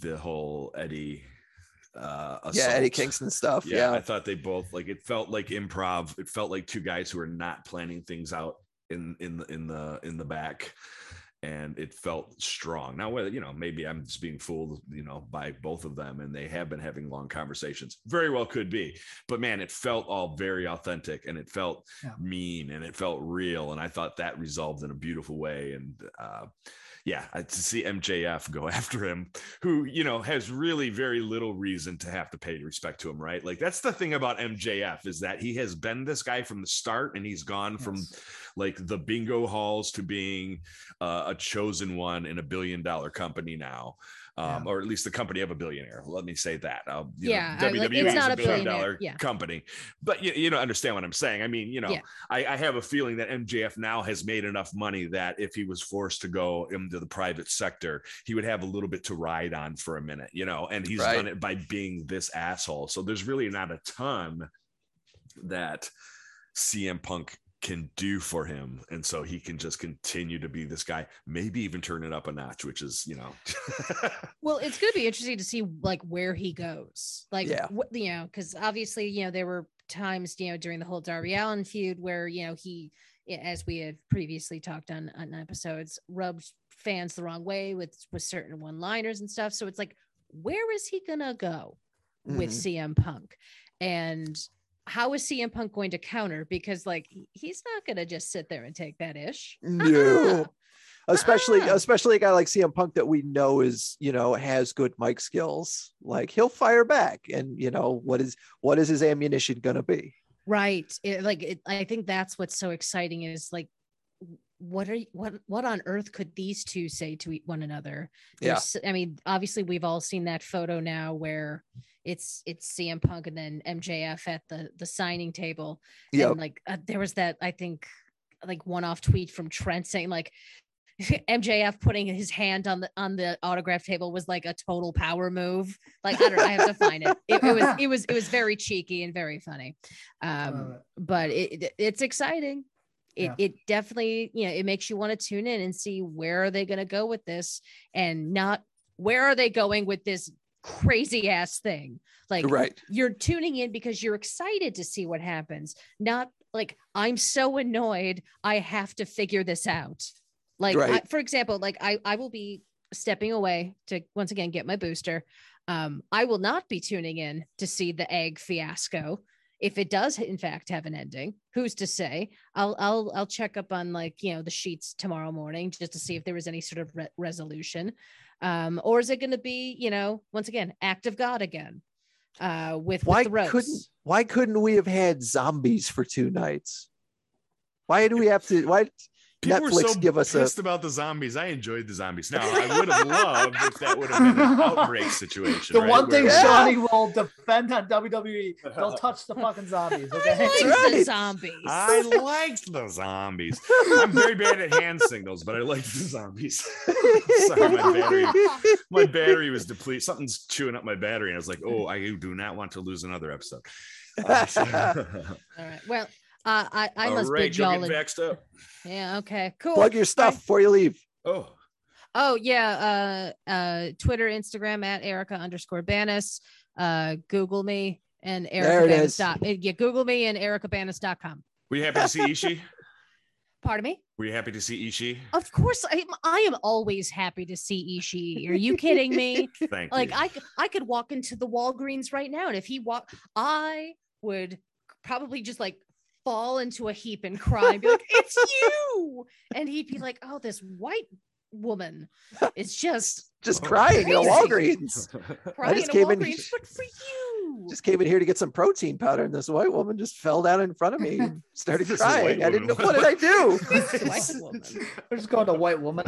the whole Eddie. Uh, Yeah, Eddie assault. Kingston stuff. Yeah, Yeah. I thought they both like it felt like improv. It felt like two guys who are not planning things out in in the in the in the back, and it felt strong. Now, whether you know, maybe I'm just being fooled, you know, by both of them, and they have been having long conversations. Very well could be, but man, it felt all very authentic, and it felt Yeah. mean, and it felt real, and I thought that resolved in a beautiful way, and. uh yeah, to see MJF go (laughs) after him, who you know has really very little reason to have to pay respect to him, right? Like that's the thing about MJF is that he has been this guy from the start, and he's gone from like the bingo halls to being uh, a chosen one in a billion dollar company now. Um, or at least the company of a billionaire. Let me say that. Uh, you know, Yeah, I- like, WWE it's is not a a billion dollar yeah. company, but you, you don't understand what I'm saying. I mean, you know, Yeah. I, I have a feeling that MJF now has made enough money that if he was forced to go into the private sector, he would have a little bit to ride on for a minute, you know, and he's Right. done it by being this asshole. So there's really not a ton that CM Punk can do for him. And so he can just continue to be this guy, maybe even turn it up a notch, which is, you know, (laughs) Well, it's going to be interesting to see like where he goes. Like, Yeah. what you know, because obviously, you know, there were times, you know, during the whole Darby Allin feud where you know he, as we had previously talked on on episodes, rubbed fans the wrong way with with certain one liners and stuff. So it's like, where is he gonna go with Mhm. CM Punk, and how is CM Punk going to counter? Because like he's not gonna just sit there and take that ish. No. Especially, Ah. especially a guy like CM Punk that we know is, you know, has good mic skills. Like he'll fire back, and you know what is what is his ammunition gonna be? Right. It, like it, I think that's what's so exciting is like what are what what on earth could these two say to one another? Yeah. I mean, obviously we've all seen that photo now where it's it's CM Punk and then MJF at the the signing table. Yeah, like uh, there was that I think like one off tweet from Trent saying like (laughs) MJF putting his hand on the on the autograph table was like a total power move. Like I don't know, I have to find it. It, it was (laughs) it was it was very cheeky and very funny. Um, it. but it, it- it's exciting. It, Yeah. it definitely, you know, it makes you want to tune in and see where are they going to go with this and not where are they going with this crazy ass thing. Like right. you're tuning in because you're excited to see what happens, not like I'm so annoyed I have to figure this out. Like I, for example, like I I will be stepping away to once again get my booster. Um, I will not be tuning in to see the egg fiasco. If it does in fact have an ending, who's to say? I'll I'll I'll check up on like you know the sheets tomorrow morning just to see if there was any sort of re- resolution, um, or is it going to be you know once again act of God again, uh, with, Why with the couldn't Why couldn't we have had zombies for two nights? Why do we have to? Why People were Netflix so give us a- pissed about the zombies. I enjoyed the zombies. Now, I would have loved if that would have been an (laughs) outbreak situation. The right, one thing where- Yeah. Shonny will defend on WWE, don't touch the fucking zombies. I Okay. like the zombies. I liked the zombies. I'm very bad at hand signals, but I liked the zombies. (laughs) Sorry, my battery. My battery was depleted. Something's chewing up my battery, and I was like, "Oh, I do not want to lose another episode." (laughs) Uh, All right. Well, uh, I I All must right, bid you'll y'all. get ad- up. yeah. Okay. Cool. plug your stuff before you leave? Oh, Oh yeah. Uh, uh, Twitter, Instagram at Erica underscore Banas. Uh, Google me and Erica it Banas. Dot, uh, yeah, Google me and ericabanas.com. were you happy to see Ishii? (laughs) Pardon me. Were you happy to see Ishii? Of course, I am. I am always happy to see Ishii. Are you kidding me? (laughs) Thank like you. I, c- I could walk into the Walgreens right now, and if he walk, I would probably just like fall into a heap and cry and be like, "It's (laughs) you!" And he'd be like, "Oh, this white woman is just Just Oh, crying in a. Walgreens. (laughs) crying just in a came in- but for you." Just came in here to get some protein powder, and this white woman just fell down in front of me and (laughs) started This crying. I didn't know what did I do. This white woman. We're just going to white woman.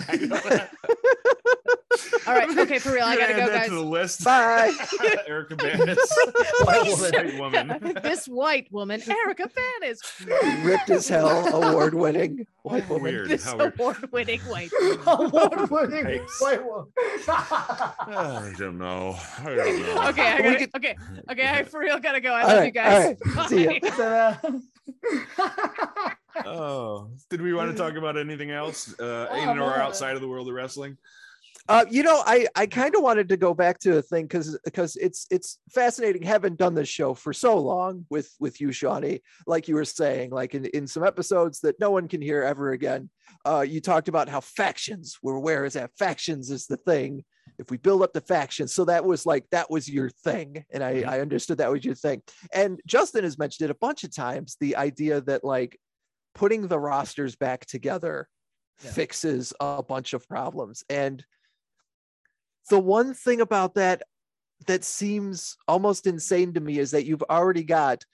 All right. Okay, for real. I gotta go, add guys. To the list. (laughs) Bye. (laughs) Erica (laughs) Banas. White woman. White woman. this white woman, Erica Banas. Ripped as hell, award winning white woman. Weird. This award-winning white woman. Award-winning white woman. I don't know. I don't know. Okay, I gotta, could- okay, okay. I for real gotta go. I All love right, you guys. all right. See ya. Oh, did we want to talk about anything else uh, in Oh, or outside of the world of wrestling? Uh, you know, I I kind of wanted to go back to a thing because because it's it's fascinating. Haven't done this show for so long with with you, Shonny. Like you were saying, like in in some episodes that no one can hear ever again. Uh, you talked about how factions were where is that factions is the thing. If we build up the factions, so that was like that was your thing, and I Mhm. I understood that was your thing. And Justin has mentioned it a bunch of times. The idea that like putting the rosters back together Yeah. fixes a bunch of problems and the one thing about that that seems almost insane to me is that you've already got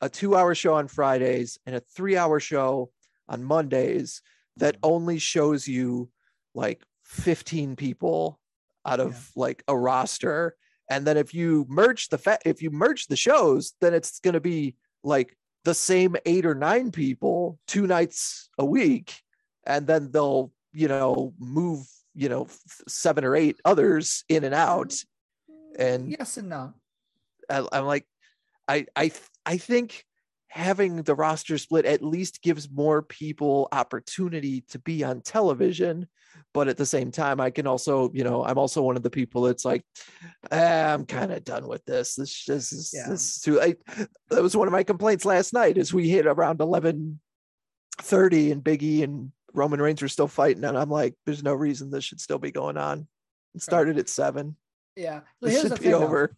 a two hour show on Fridays and a three hour show on Mondays that mm-hmm. only shows you like 15 people out of Yeah. like a roster. And then if you merge the fa- if you merge the shows, then it's going to be like the same eight or nine people two nights a week. And then they'll, you know, move, you know, seven or eight others in and out. And- yes and no. I, I'm like, I I I think having the roster split at least gives more people opportunity to be on television. But at the same time, I can also, you know, I'm also one of the people that's like, "Ah, I'm kind of done with this. This, this is Yeah. this is too. I, that was one of my complaints last night. Is we hit around 11 30 and Biggie and Roman Reigns were still fighting, and I'm like, there's no reason this should still be going on. It started at seven. Yeah. This Here's should the be thing, though. over.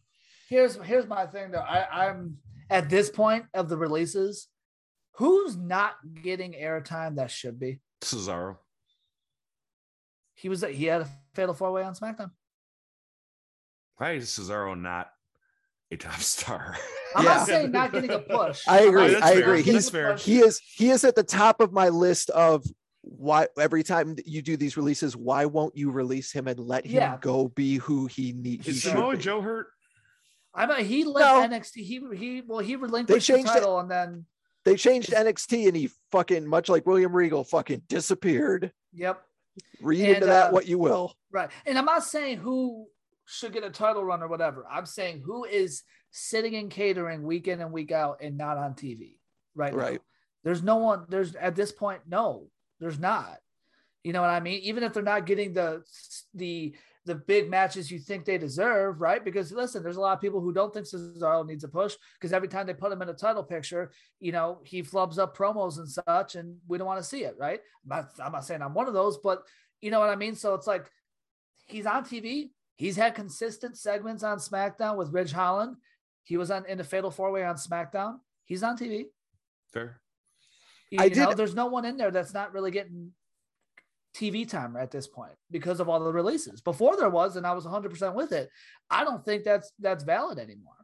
Here's here's my thing though. I, I'm at this point of the releases, who's not getting airtime that should be? Cesaro. He was he had a fatal four way on SmackDown. Why is Cesaro not a top star? (laughs) I'm Yeah. not saying not getting a push. I agree, not that's I fair. agree. not getting That's a fair. he is he is at the top of my list of why every time you do these releases why won't you release him and let him Yeah. go be who he needs he Is should Samoa be. Joe hurt? I mean, he left No. NXT. He he well he relinquished the changed it. title and then they changed NXT and he fucking much like William Regal fucking disappeared yep read And, into that uh, what you will right. And I'm not saying who should get a title run or whatever. I'm saying who is sitting in catering week in and week out and not on TV right now. Right. There's no one. There's at this point no. There's not. You know what I mean? Even if they're not getting the the the big matches you think they deserve, right? Because listen, there's a lot of people who don't think Cesaro needs a push because every time they put him in a title picture, you know, he flubs up promos and such, and we don't want to see it, right? I'm not, I'm not saying I'm one of those, but you know what I mean? So it's like he's on TV. He's had consistent segments on SmackDown with Ridge Holland. He was on in the Fatal Four Way on SmackDown. He's on TV. Fair. You, I know, did- there's no one in there that's not really getting TV time at this point because of all the releases. Before there was, and I was 100% with it. I don't think that's that's valid anymore.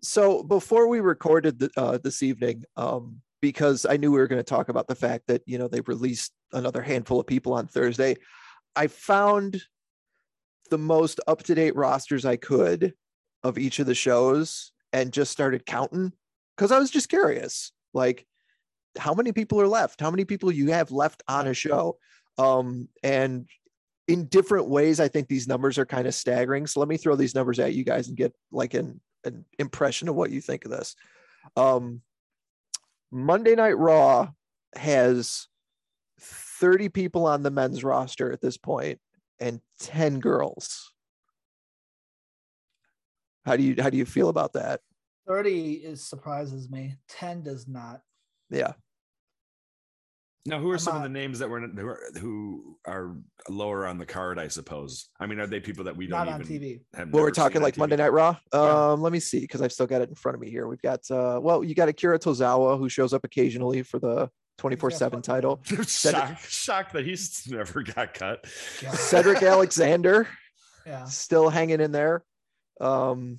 so before we recorded the, uh, this evening um because I knew we were going to talk about the fact that you know they released another handful of people on Thursday I found the most up to date rosters I could of each of the shows and just started counting because I was just curious like how many people are left how many people you have left on a show um and in different ways I think these numbers are kind of staggering so let me throw these numbers at you guys and get like an, an impression of what you think of this um Monday Night Raw has 30 people on the men's roster at this point and 10 girls. How do you how do you feel about that? 30 is surprises me. 10 does not. Yeah. Now, who are I'm some of the names that were who are, who are lower on the card? I suppose. I mean, are they people that we Not don't not on even TV. have? Well, we're talking like Monday Night Raw. Yeah. Um, let me see because I've still got it in front of me here. We've got uh, well, you got Akira Tozawa who shows up occasionally for the 24 7 title. (laughs) shocked, shocked that he's (laughs) never got cut. God. Cedric Alexander Yeah. still hanging in there. Um,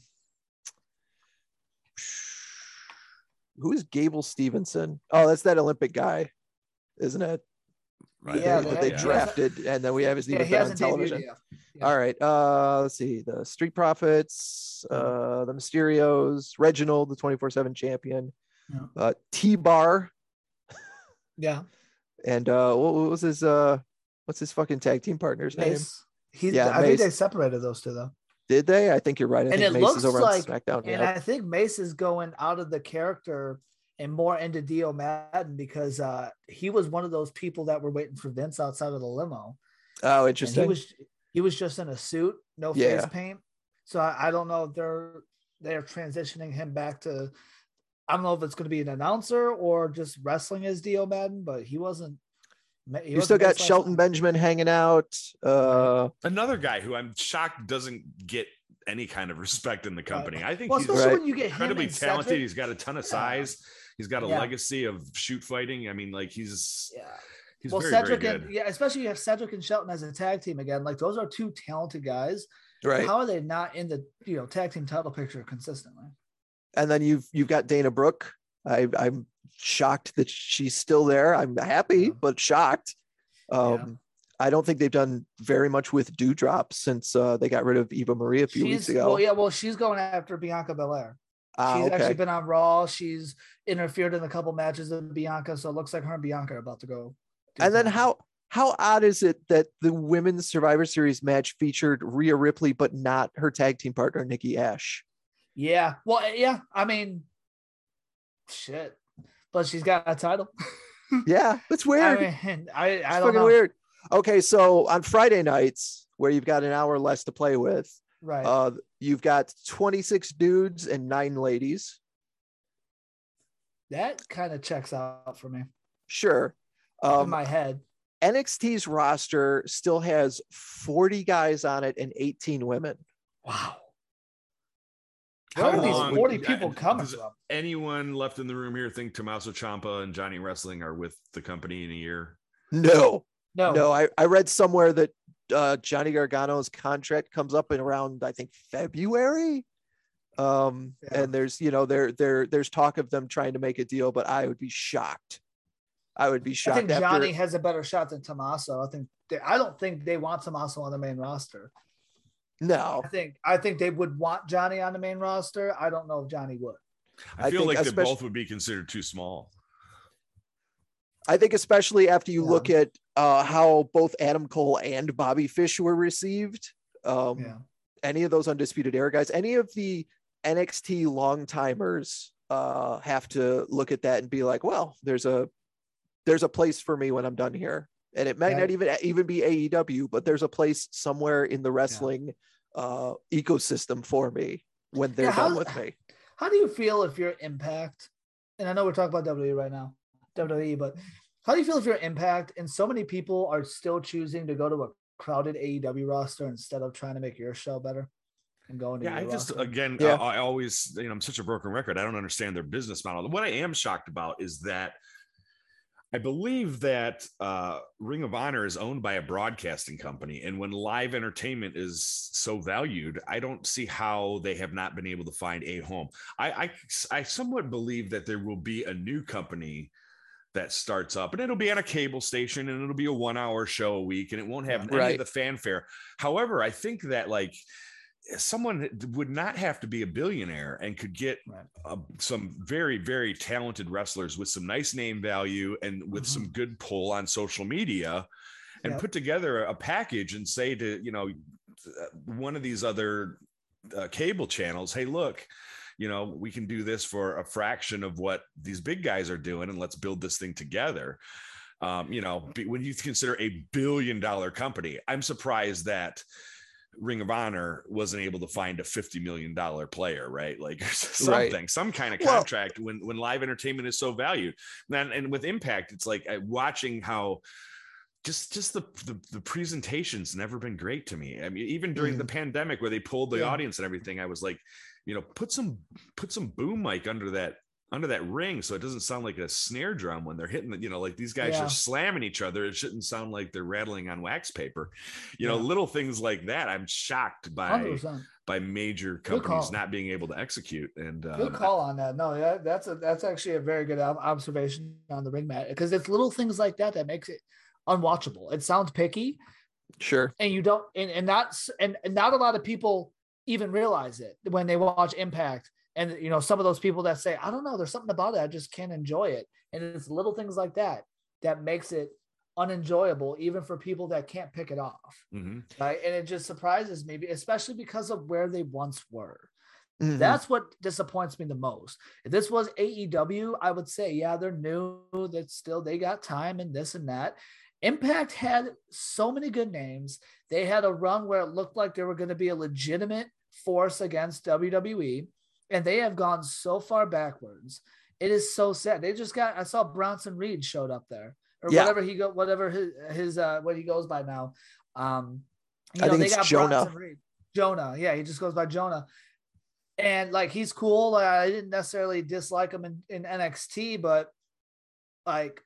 who is Gable Steveson? Oh, that's that Olympic guy, isn't it? Right. Yeah, that they- they yeah. drafted, and then we have his Yeah, even he been on television. Yeah. All right. Uh, let's see. The Street Profits, uh, the Mysterios, Reginald, the 24 7 champion, Yeah. uh, T Bar, Yeah. (laughs) and uh, what, what was his, uh, what's his fucking tag team partner's name? He's, Yeah, I think they separated those two though. Did they? I think you're right. I And think it Mace looks is over like- on SmackDown. And Yeah. I think Mace is going out of the character and more into Dio Maddin because uh, he was one of those people that were waiting for Vince outside of the limo. Oh, And interesting. he was he was just in a suit, no Yeah. face paint. So I, I don't know if they're they're transitioning him back to I don't know if it's going to be an announcer or just wrestling as Dio Maddin, but he wasn't. he you still got Shelton time. Benjamin hanging out. Uh, Another guy who I'm shocked doesn't get any kind of (laughs) respect in the company. I think Well, he's especially Right. when you get incredibly talented. Cedric. He's got a ton of Yeah. size. He's got a Yeah. legacy of shoot fighting. I mean, like he's Yeah. he's well, very Cedric very and yeah, especially you have Cedric and Shelton as a tag team again. Like those are two talented guys. right. How are they not in the you know tag team title picture consistently? and then you've you've got Dana Brooke. I, I'm shocked that she's still there. I'm happy, Yeah. but shocked. Um, Yeah. I don't think they've done very much with Doudrop since uh, they got rid of Eva Marie a few she's weeks ago. well, yeah, well, she's going after Bianca Belair. Ah, she's okay. actually been on Raw. She's interfered in a couple matches with Bianca, so it looks like her and Bianca are about to go. and then something. how how odd is it that the women's Survivor Series match featured Rhea Ripley but not her tag team partner Nikki Ash? Yeah, well, eh, yeah. I mean, shit, but she's got a title. (laughs) Yeah, it's I weird. mean, I it's don't fucking know. weird. Okay, so on Friday nights where you've got an hour less to play with, Right. uh, you've got 26 dudes and nine ladies. that kind of checks out for me Sure. in Um, my head. NXT's roster still has 40 guys on it and 18 women. Wow. How Where are these 40 uh, people coming does from? Anyone left in the room here think Tommaso Ciampa and Johnny Wrestling are with the company in a year? No, No. no. I, I read somewhere that uh, Johnny Gargano's contract comes up in around, I think, February. Um, Yeah. and there's, you know, there, there, there's talk of them trying to make a deal, but I would be shocked. I would be shocked. I shocked. think after- Johnny has a better shot than Tommaso. I think they, I don't think they want Tommaso on the main roster. no, I think I think they would want Johnny on the main roster. I don't know if Johnny would. I, I feel think like they both would be considered too small. I think especially after you Yeah. look at uh, how both Adam Cole and Bobby Fish were received. Um, Yeah. Any of those undisputed era guys, any of the NXT long timers uh, have to look at that and be like, well, there's a there's a place for me when I'm done here, and it might Yeah. not even even be AEW, but there's a place somewhere in the wrestling uh, ecosystem for me when they're how- done with me. How do you feel if you're Impact? And I know we're talking about WWE right now, WWE, but how do you feel if you're Impact and so many people are still choosing to go to a crowded AEW roster instead of trying to make your show better and going to Yeah, I just roster? again, Yeah. I, I always, you know, I'm such a broken record. I don't understand their business model. What I am shocked about is that I believe that uh, Ring of Honor is owned by a broadcasting company, and when live entertainment is so valued, I don't see how they have not been able to find a home. I, I, I somewhat believe that there will be a new company that starts up, and it'll be on a cable station, and it'll be a one-hour show a week, and it won't have any of the fanfare. However, I think that like someone would not have to be a billionaire and could get Right. uh, some very very talented wrestlers with some nice name value and with some good pull on social media and Yep. put together a package and say to you know uh, one of these other uh, cable channels hey look you know we can do this for a fraction of what these big guys are doing and let's build this thing together um, you know when you consider a billion dollar company i'm surprised that Ring of Honor wasn't able to find a fifty million dollar player, right? Like (laughs) Right. something, some kind of Well- contract when when live entertainment is so valued. And and with Impact, it's like uh, watching how just just the, the the presentation's never been great to me. I mean, even during the pandemic where they pulled the Yeah. audience and everything, I was like, you know, put some put some boom mic under that under that ring so it doesn't sound like a snare drum when they're hitting the, you know, like these guys Yeah. are slamming each other. It shouldn't sound like they're rattling on wax paper. You know, little things like that. I'm shocked by 100%. by major companies not being able to execute. And Good um, call on that. No, yeah, that's a that's actually a very good observation on the ring mat because it's little things like that that makes it unwatchable. It sounds picky, Sure. and you don't, and and that's and, and not a lot of people even realize it when they watch Impact. And you know, some of those people that say, I don't know, there's something about it, I just can't enjoy it. And it's little things like that that makes it unenjoyable, even for people that can't pick it off. Mhm. Right. And it just surprises me, especially because of where they once were. Mhm. That's what disappoints me the most. If this was AEW, I would say, yeah, they're new. That still they got time and this and that. Impact had so many good names. They had a run where it looked like they were going to be a legitimate force against WWE, and they have gone so far backwards. It is so sad. They just got. I saw Bronson Reed showed up there, or Yeah. whatever he go, whatever his his uh what he goes by now. Um, you I know, think they it's got Jonah. Bronson Reed. Jonah, yeah, he just goes by Jonah and like he's cool. Like, I didn't necessarily dislike him in, in NXT, but like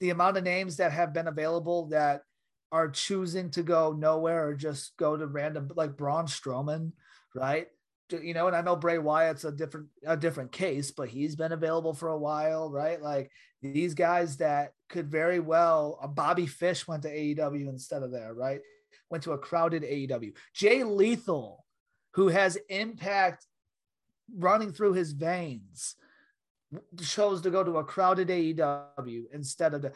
the amount of names that have been available that are choosing to go nowhere or just go to random like Braun Strowman, right? You know, and I know Bray Wyatt's a different a different case, but he's been available for a while, right? Like these guys that could very well. Uh, Bobby Fish went to AEW instead of there, right? Went to a crowded AEW. Jay Lethal, who has impact running through his veins chose to go to a crowded AEW instead of the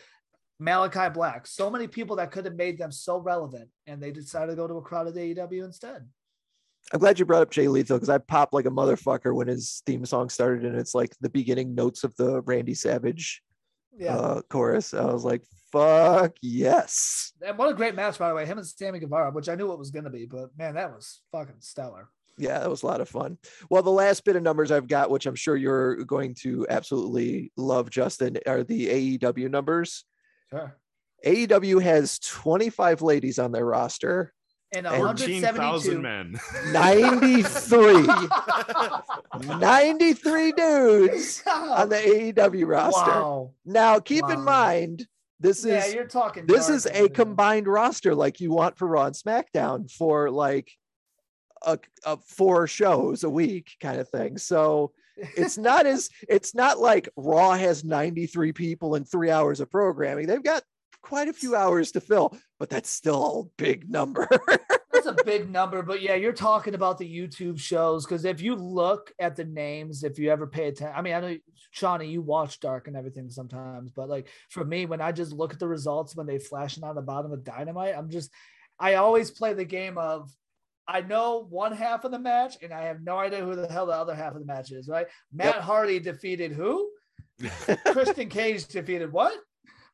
Malakai Black. So many people that could have made them so relevant, and they decided to go to a crowded AEW instead. I'm glad you brought up Jay Lethal because I popped like a motherfucker when his theme song started and it's like the beginning notes of the Randy Savage Yeah, uh, chorus. I was like, fuck yes. and what a great match, by the way. Him and Sammy Guevara, which I knew it was going to be, but man, that was fucking stellar. Yeah, that was a lot of fun. Well, the last bit of numbers I've got, which I'm sure you're going to absolutely love, Justin, are the AEW numbers. Sure. AEW has 25 ladies on their roster, And And 14,000 men. (laughs) 93, 93 dudes (laughs) on the AEW roster. Wow. Now, keep in mind, this Yeah, is you're talking. this dark is a over combined roster like you want for Raw and SmackDown for like a, a four shows a week kind of thing. So it's not (laughs) as it's not like Raw has 93 people and three hours of programming. They've got quite a few hours to fill, but that's still a big number. (laughs) That's a big number, but yeah, you're talking about the YouTube shows because if you look at the names, if you ever pay attention, I mean, I know Shonny, you watch Dark and everything sometimes, but like for me, when I just look at the results when they flashing on the bottom of Dynamite, I'm just, I always play the game of, I know one half of the match and I have no idea who the hell the other half of the match is, right? Matt Hardy defeated who? (laughs) Christian Cage defeated what?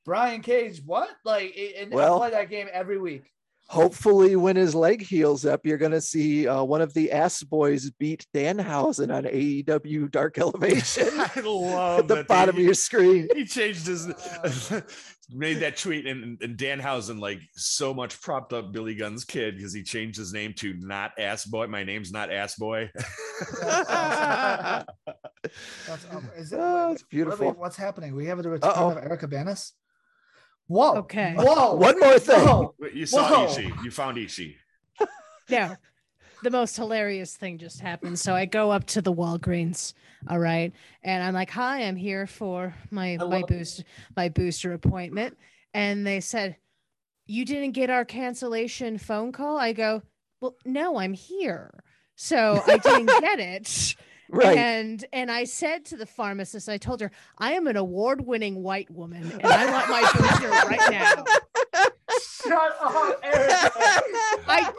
Brian Cage, what? Like, and Well- I play that game every week. Hopefully, when his leg heals up, you're going to see uh, one of the ass boys beat Danhausen on AEW Dark Elevation (laughs) I love at the that bottom they- of your screen. he changed his (laughs) made that tweet and, and Danhausen like so much propped up Billy Gunn's kid because he changed his name to not ass boy. My name's not ass boy. (laughs) That's, um, is it, Oh, wait, it's what we- beautiful. what's happening? We have the return Uh-oh. of Erica Banas. Whoa. Okay. Whoa. (laughs) One more thing. Whoa. You saw Whoa. Ishii. You found Ishii. No, (laughs) the most hilarious thing just happened. So I go up to the Walgreens, all right, and I'm like, "Hi, I'm here for my I my love- boost my booster appointment," and they said, "You didn't get our cancellation phone call." I go, "Well, no, I'm here." So I didn't get it. (laughs) Right. And and I said to the pharmacist, I told her, I am an award-winning white woman and I want my booster right now. (laughs) Shut up, Erica. I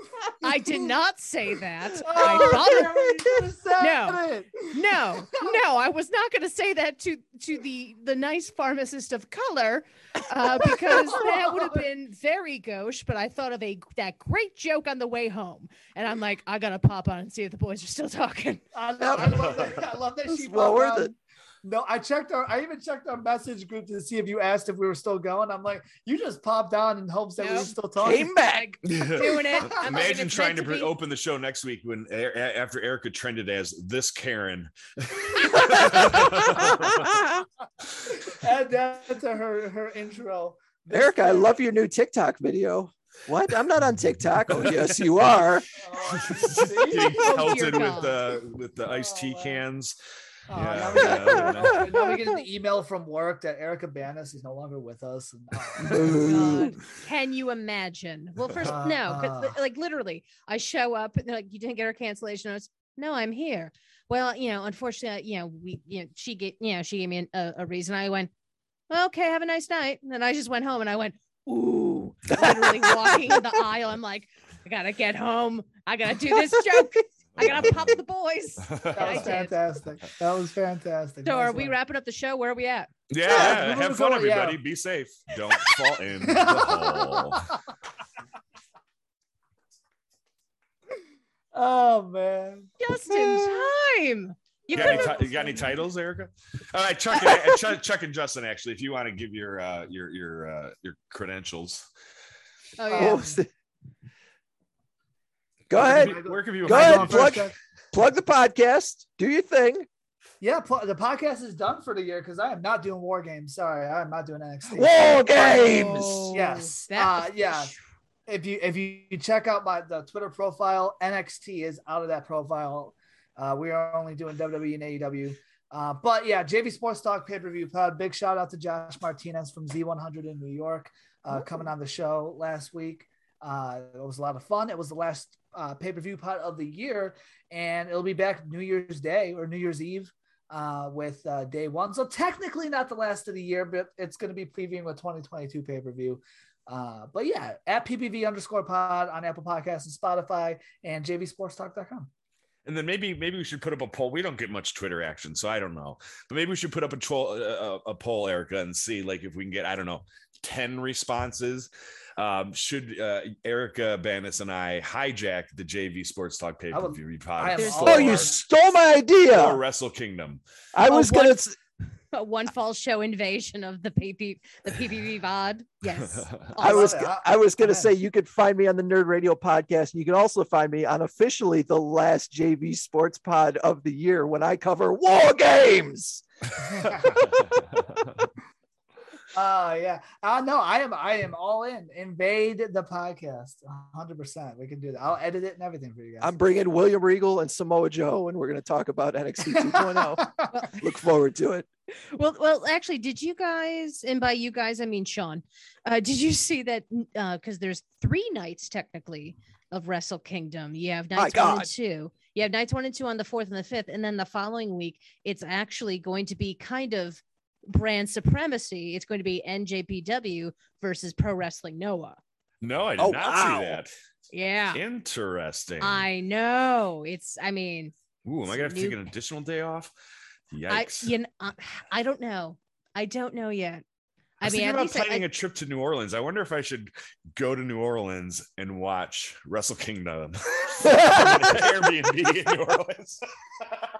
I did not say that. Oh, I thought it you said No. it. no no i was not going to say that to to the the nice pharmacist of color uh, because that would have been very gauche but i thought of a that great joke on the way home and i'm like i gotta pop on and see if the boys are still talking I love, I love that. I love that she It's well worth it. No, I checked our. I even checked our message group to see if you asked if we were still going. I'm like, you just popped on in hopes that we were still talking. Came back. (laughs) doing it I'm Imagine it's trying to, to be- open the show next week when a- a- after Erica trended as this Karen. (laughs) Add that to her her intro. Erica, I love your new TikTok video. What? I'm not on TikTok. Oh, yes, you (laughs) oh, are. Oh, see? Getting Oh, with God. the with the iced tea Oh, wow. Cans. Oh, Yeah, now, (laughs) we get, yeah. (laughs) now we get an email from work that Erica Banas is no longer with us. And, oh, (laughs) God. Can you imagine? Well, first, Uh, no, 'cause, uh. like literally, I show up and they're like, "You didn't get our cancellation notice." No, I'm here. Well, you know, unfortunately, you know, we, you know, she get, you know, she gave me an- a, a reason. I went, okay, have a nice night. And then I just went home and I went, ooh, literally walking the aisle. I'm like, I gotta get home. I gotta do this joke. I gotta pop the boys. (laughs) that I was did. fantastic. That was fantastic. So, Nice are we one. wrapping up the show? Where are we at? Yeah, Yeah, we're have fun, going- yeah. everybody. Be safe. Don't (laughs) fall in the hole. (laughs) oh man. Just in time. You You got, any couldn't you got any titles, Erica? All right, Chuck and, Chuck, Chuck and Justin. Actually, if you want to give your uh, your your uh, your credentials, Oh What yeah. Was it? Go where ahead. can you- Where can you? Go ahead, plug- Plug the podcast. Do your thing. Yeah, pl- the podcast is done for the year because I am not doing war games. Sorry, I'm not doing NXT. War games. Oh, Yes. Uh, yeah. if you if you check out my the Twitter profile, NXT is out of that profile. Uh, we are only doing WWE and AEW. Uh, but yeah, JV Sports Talk pay per view pod. Big shout out to Josh Martinez from Z100 in New York, uh, coming on the show last week. Uh, it was a lot of fun. It was the last uh, pay per view pod of the year, and it'll be back New Year's Day or New Year's Eve uh, with uh, day one. So technically not the last of the year, but it's going to be previewing with 2022 pay per view. Uh, but yeah, at PPV underscore pod on Apple Podcasts and Spotify and JVSportsTalk.com. And then maybe maybe we should put up a poll. We don't get much Twitter action, so I don't know. But maybe we should put up a, a, a poll, Erica, and see like if we can get I don't know ten responses. Um, should uh, Erica Banas and I hijack the JV Sports Talk pay I per would- view I am pod? Oh, you stole my for idea. Wrestle Kingdom. I Oh, was what- gonna. s- (laughs) A One Fall Show invasion of the PP the PPV VOD. Yes. (laughs) I was. I- I was gonna say you could find me on the Nerd Radio podcast, and you can also find me on officially the last JV Sports Pod of the year when I cover war games. (laughs) Uh yeah. Uh no, I am I am all in. Invade the podcast. 100%. We can do that. I'll edit it and everything for you guys. I'm bringing William Regal and Samoa Joe, and we're gonna talk about NXT (laughs) 2.0. Look forward to it. well, well, actually, did you guys, and by you guys, I mean Sean, uh, did you see that? Because there's three nights technically of Wrestle Kingdom. You have My nights one and God. two. You have nights one and two on the fourth and the fifth, and then the following week, it's actually going to be kind of brand supremacy. It's going to be NJPW versus Pro Wrestling Noah. no, I did Oh, not wow. see that. Yeah, Interesting. I know. It's. I mean, Ooh, am I gonna have to take an additional day off? I Yikes. you know, I, uh, I don't know. I don't know yet. I I was mean, thinking at about planning I- a trip to New Orleans. I wonder if I should go to New Orleans and watch Wrestle Kingdom (laughs) (laughs) Airbnb in New Orleans. (laughs)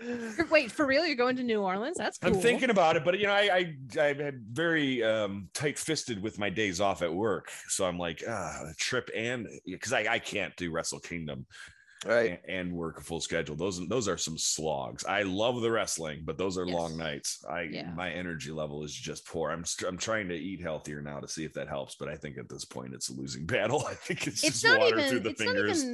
(laughs) Wait, for real? You're going to New Orleans? That's cool. I'm thinking about it, but you know, I I I had very um, tight-fisted with my days off at work, so I'm like, ah, a trip and because I I can't do Wrestle Kingdom Right. and, and work a full schedule. Those those are some slogs. I love the wrestling, but those are long nights. I Yeah. my energy level is just poor. I'm I'm trying to eat healthier now to see if that helps, but I think at this point it's a losing (laughs) battle. I think it's, it's just not water even. through the It's fingers.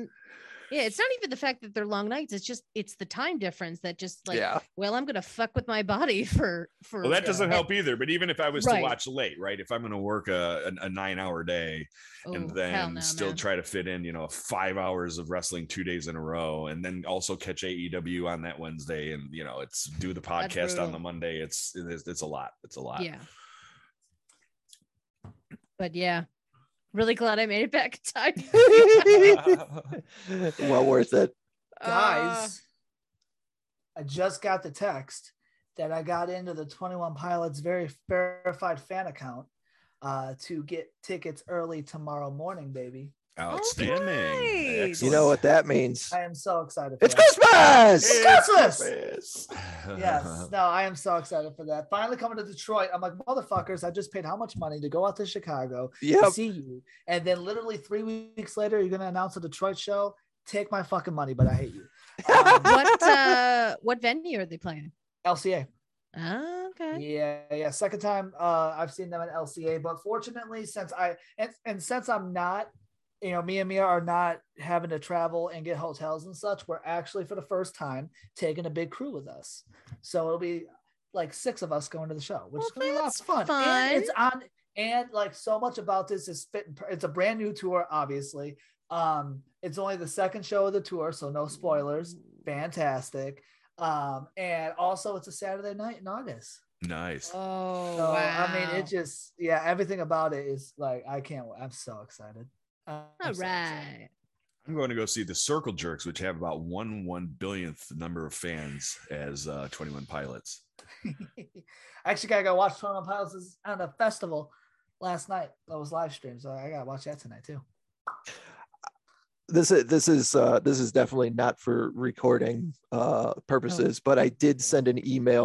Not even. Yeah, it's not even the fact that they're long nights. It's just it's the time difference that just like. yeah. Well, I'm gonna fuck with my body (laughs) for for. well, that Yeah. doesn't help either. But even if I was to watch late, right? If I'm going to work a, a, a nine hour day and Oh, then no, still man. try to fit in, you know, five hours of wrestling two days in a row, and then also catch AEW on that Wednesday, and you know, it's do the podcast on the Monday. It's it's, it's a lot. It's a lot. Yeah. But yeah, really glad I made it back in time. (laughs) (laughs) well worth it. Uh, Guys, I just got the text that I got into the 21 Pilots very verified fan account uh, to get tickets early tomorrow morning, baby. Outstanding. Alright. You know what that means? I am so excited. For It's that. Christmas. It's Christmas! Christmas. Yes, no, I am so excited for that. Finally coming to Detroit. I'm like, motherfuckers, I just paid how much money to go out to Chicago to see you. And then literally three weeks later, you're gonna announce a Detroit show. Take my fucking money, but I hate you. Um, what uh what venue are they playing? LCA. Oh, okay. Yeah, yeah. Second time uh I've seen them at LCA, but fortunately, since I and, and since I'm not you know, me and Mia are not having to travel and get hotels and such. We're actually for the first time taking a big crew with us. So it'll be like six of us going to the show, which Well, is gonna be a lot of fun. fun. And it's on and like so much about this is fit it's a brand new tour, obviously. Um, it's only the second show of the tour, so no spoilers. Fantastic. Um, and also it's a Saturday night in August. Nice. Oh, So wow. I mean, it just yeah, everything about it is like I can't. I'm so excited. I'm All so excited. right. I'm going to go see the Circle Jerks, which have about one one billionth number of fans as uh, 21 Pilots. (laughs) I actually gotta go watch Twenty One Pilots on a festival last night. That was live stream, so I gotta watch that tonight too. this is this is uh this is definitely not for recording uh purposes but i did send an email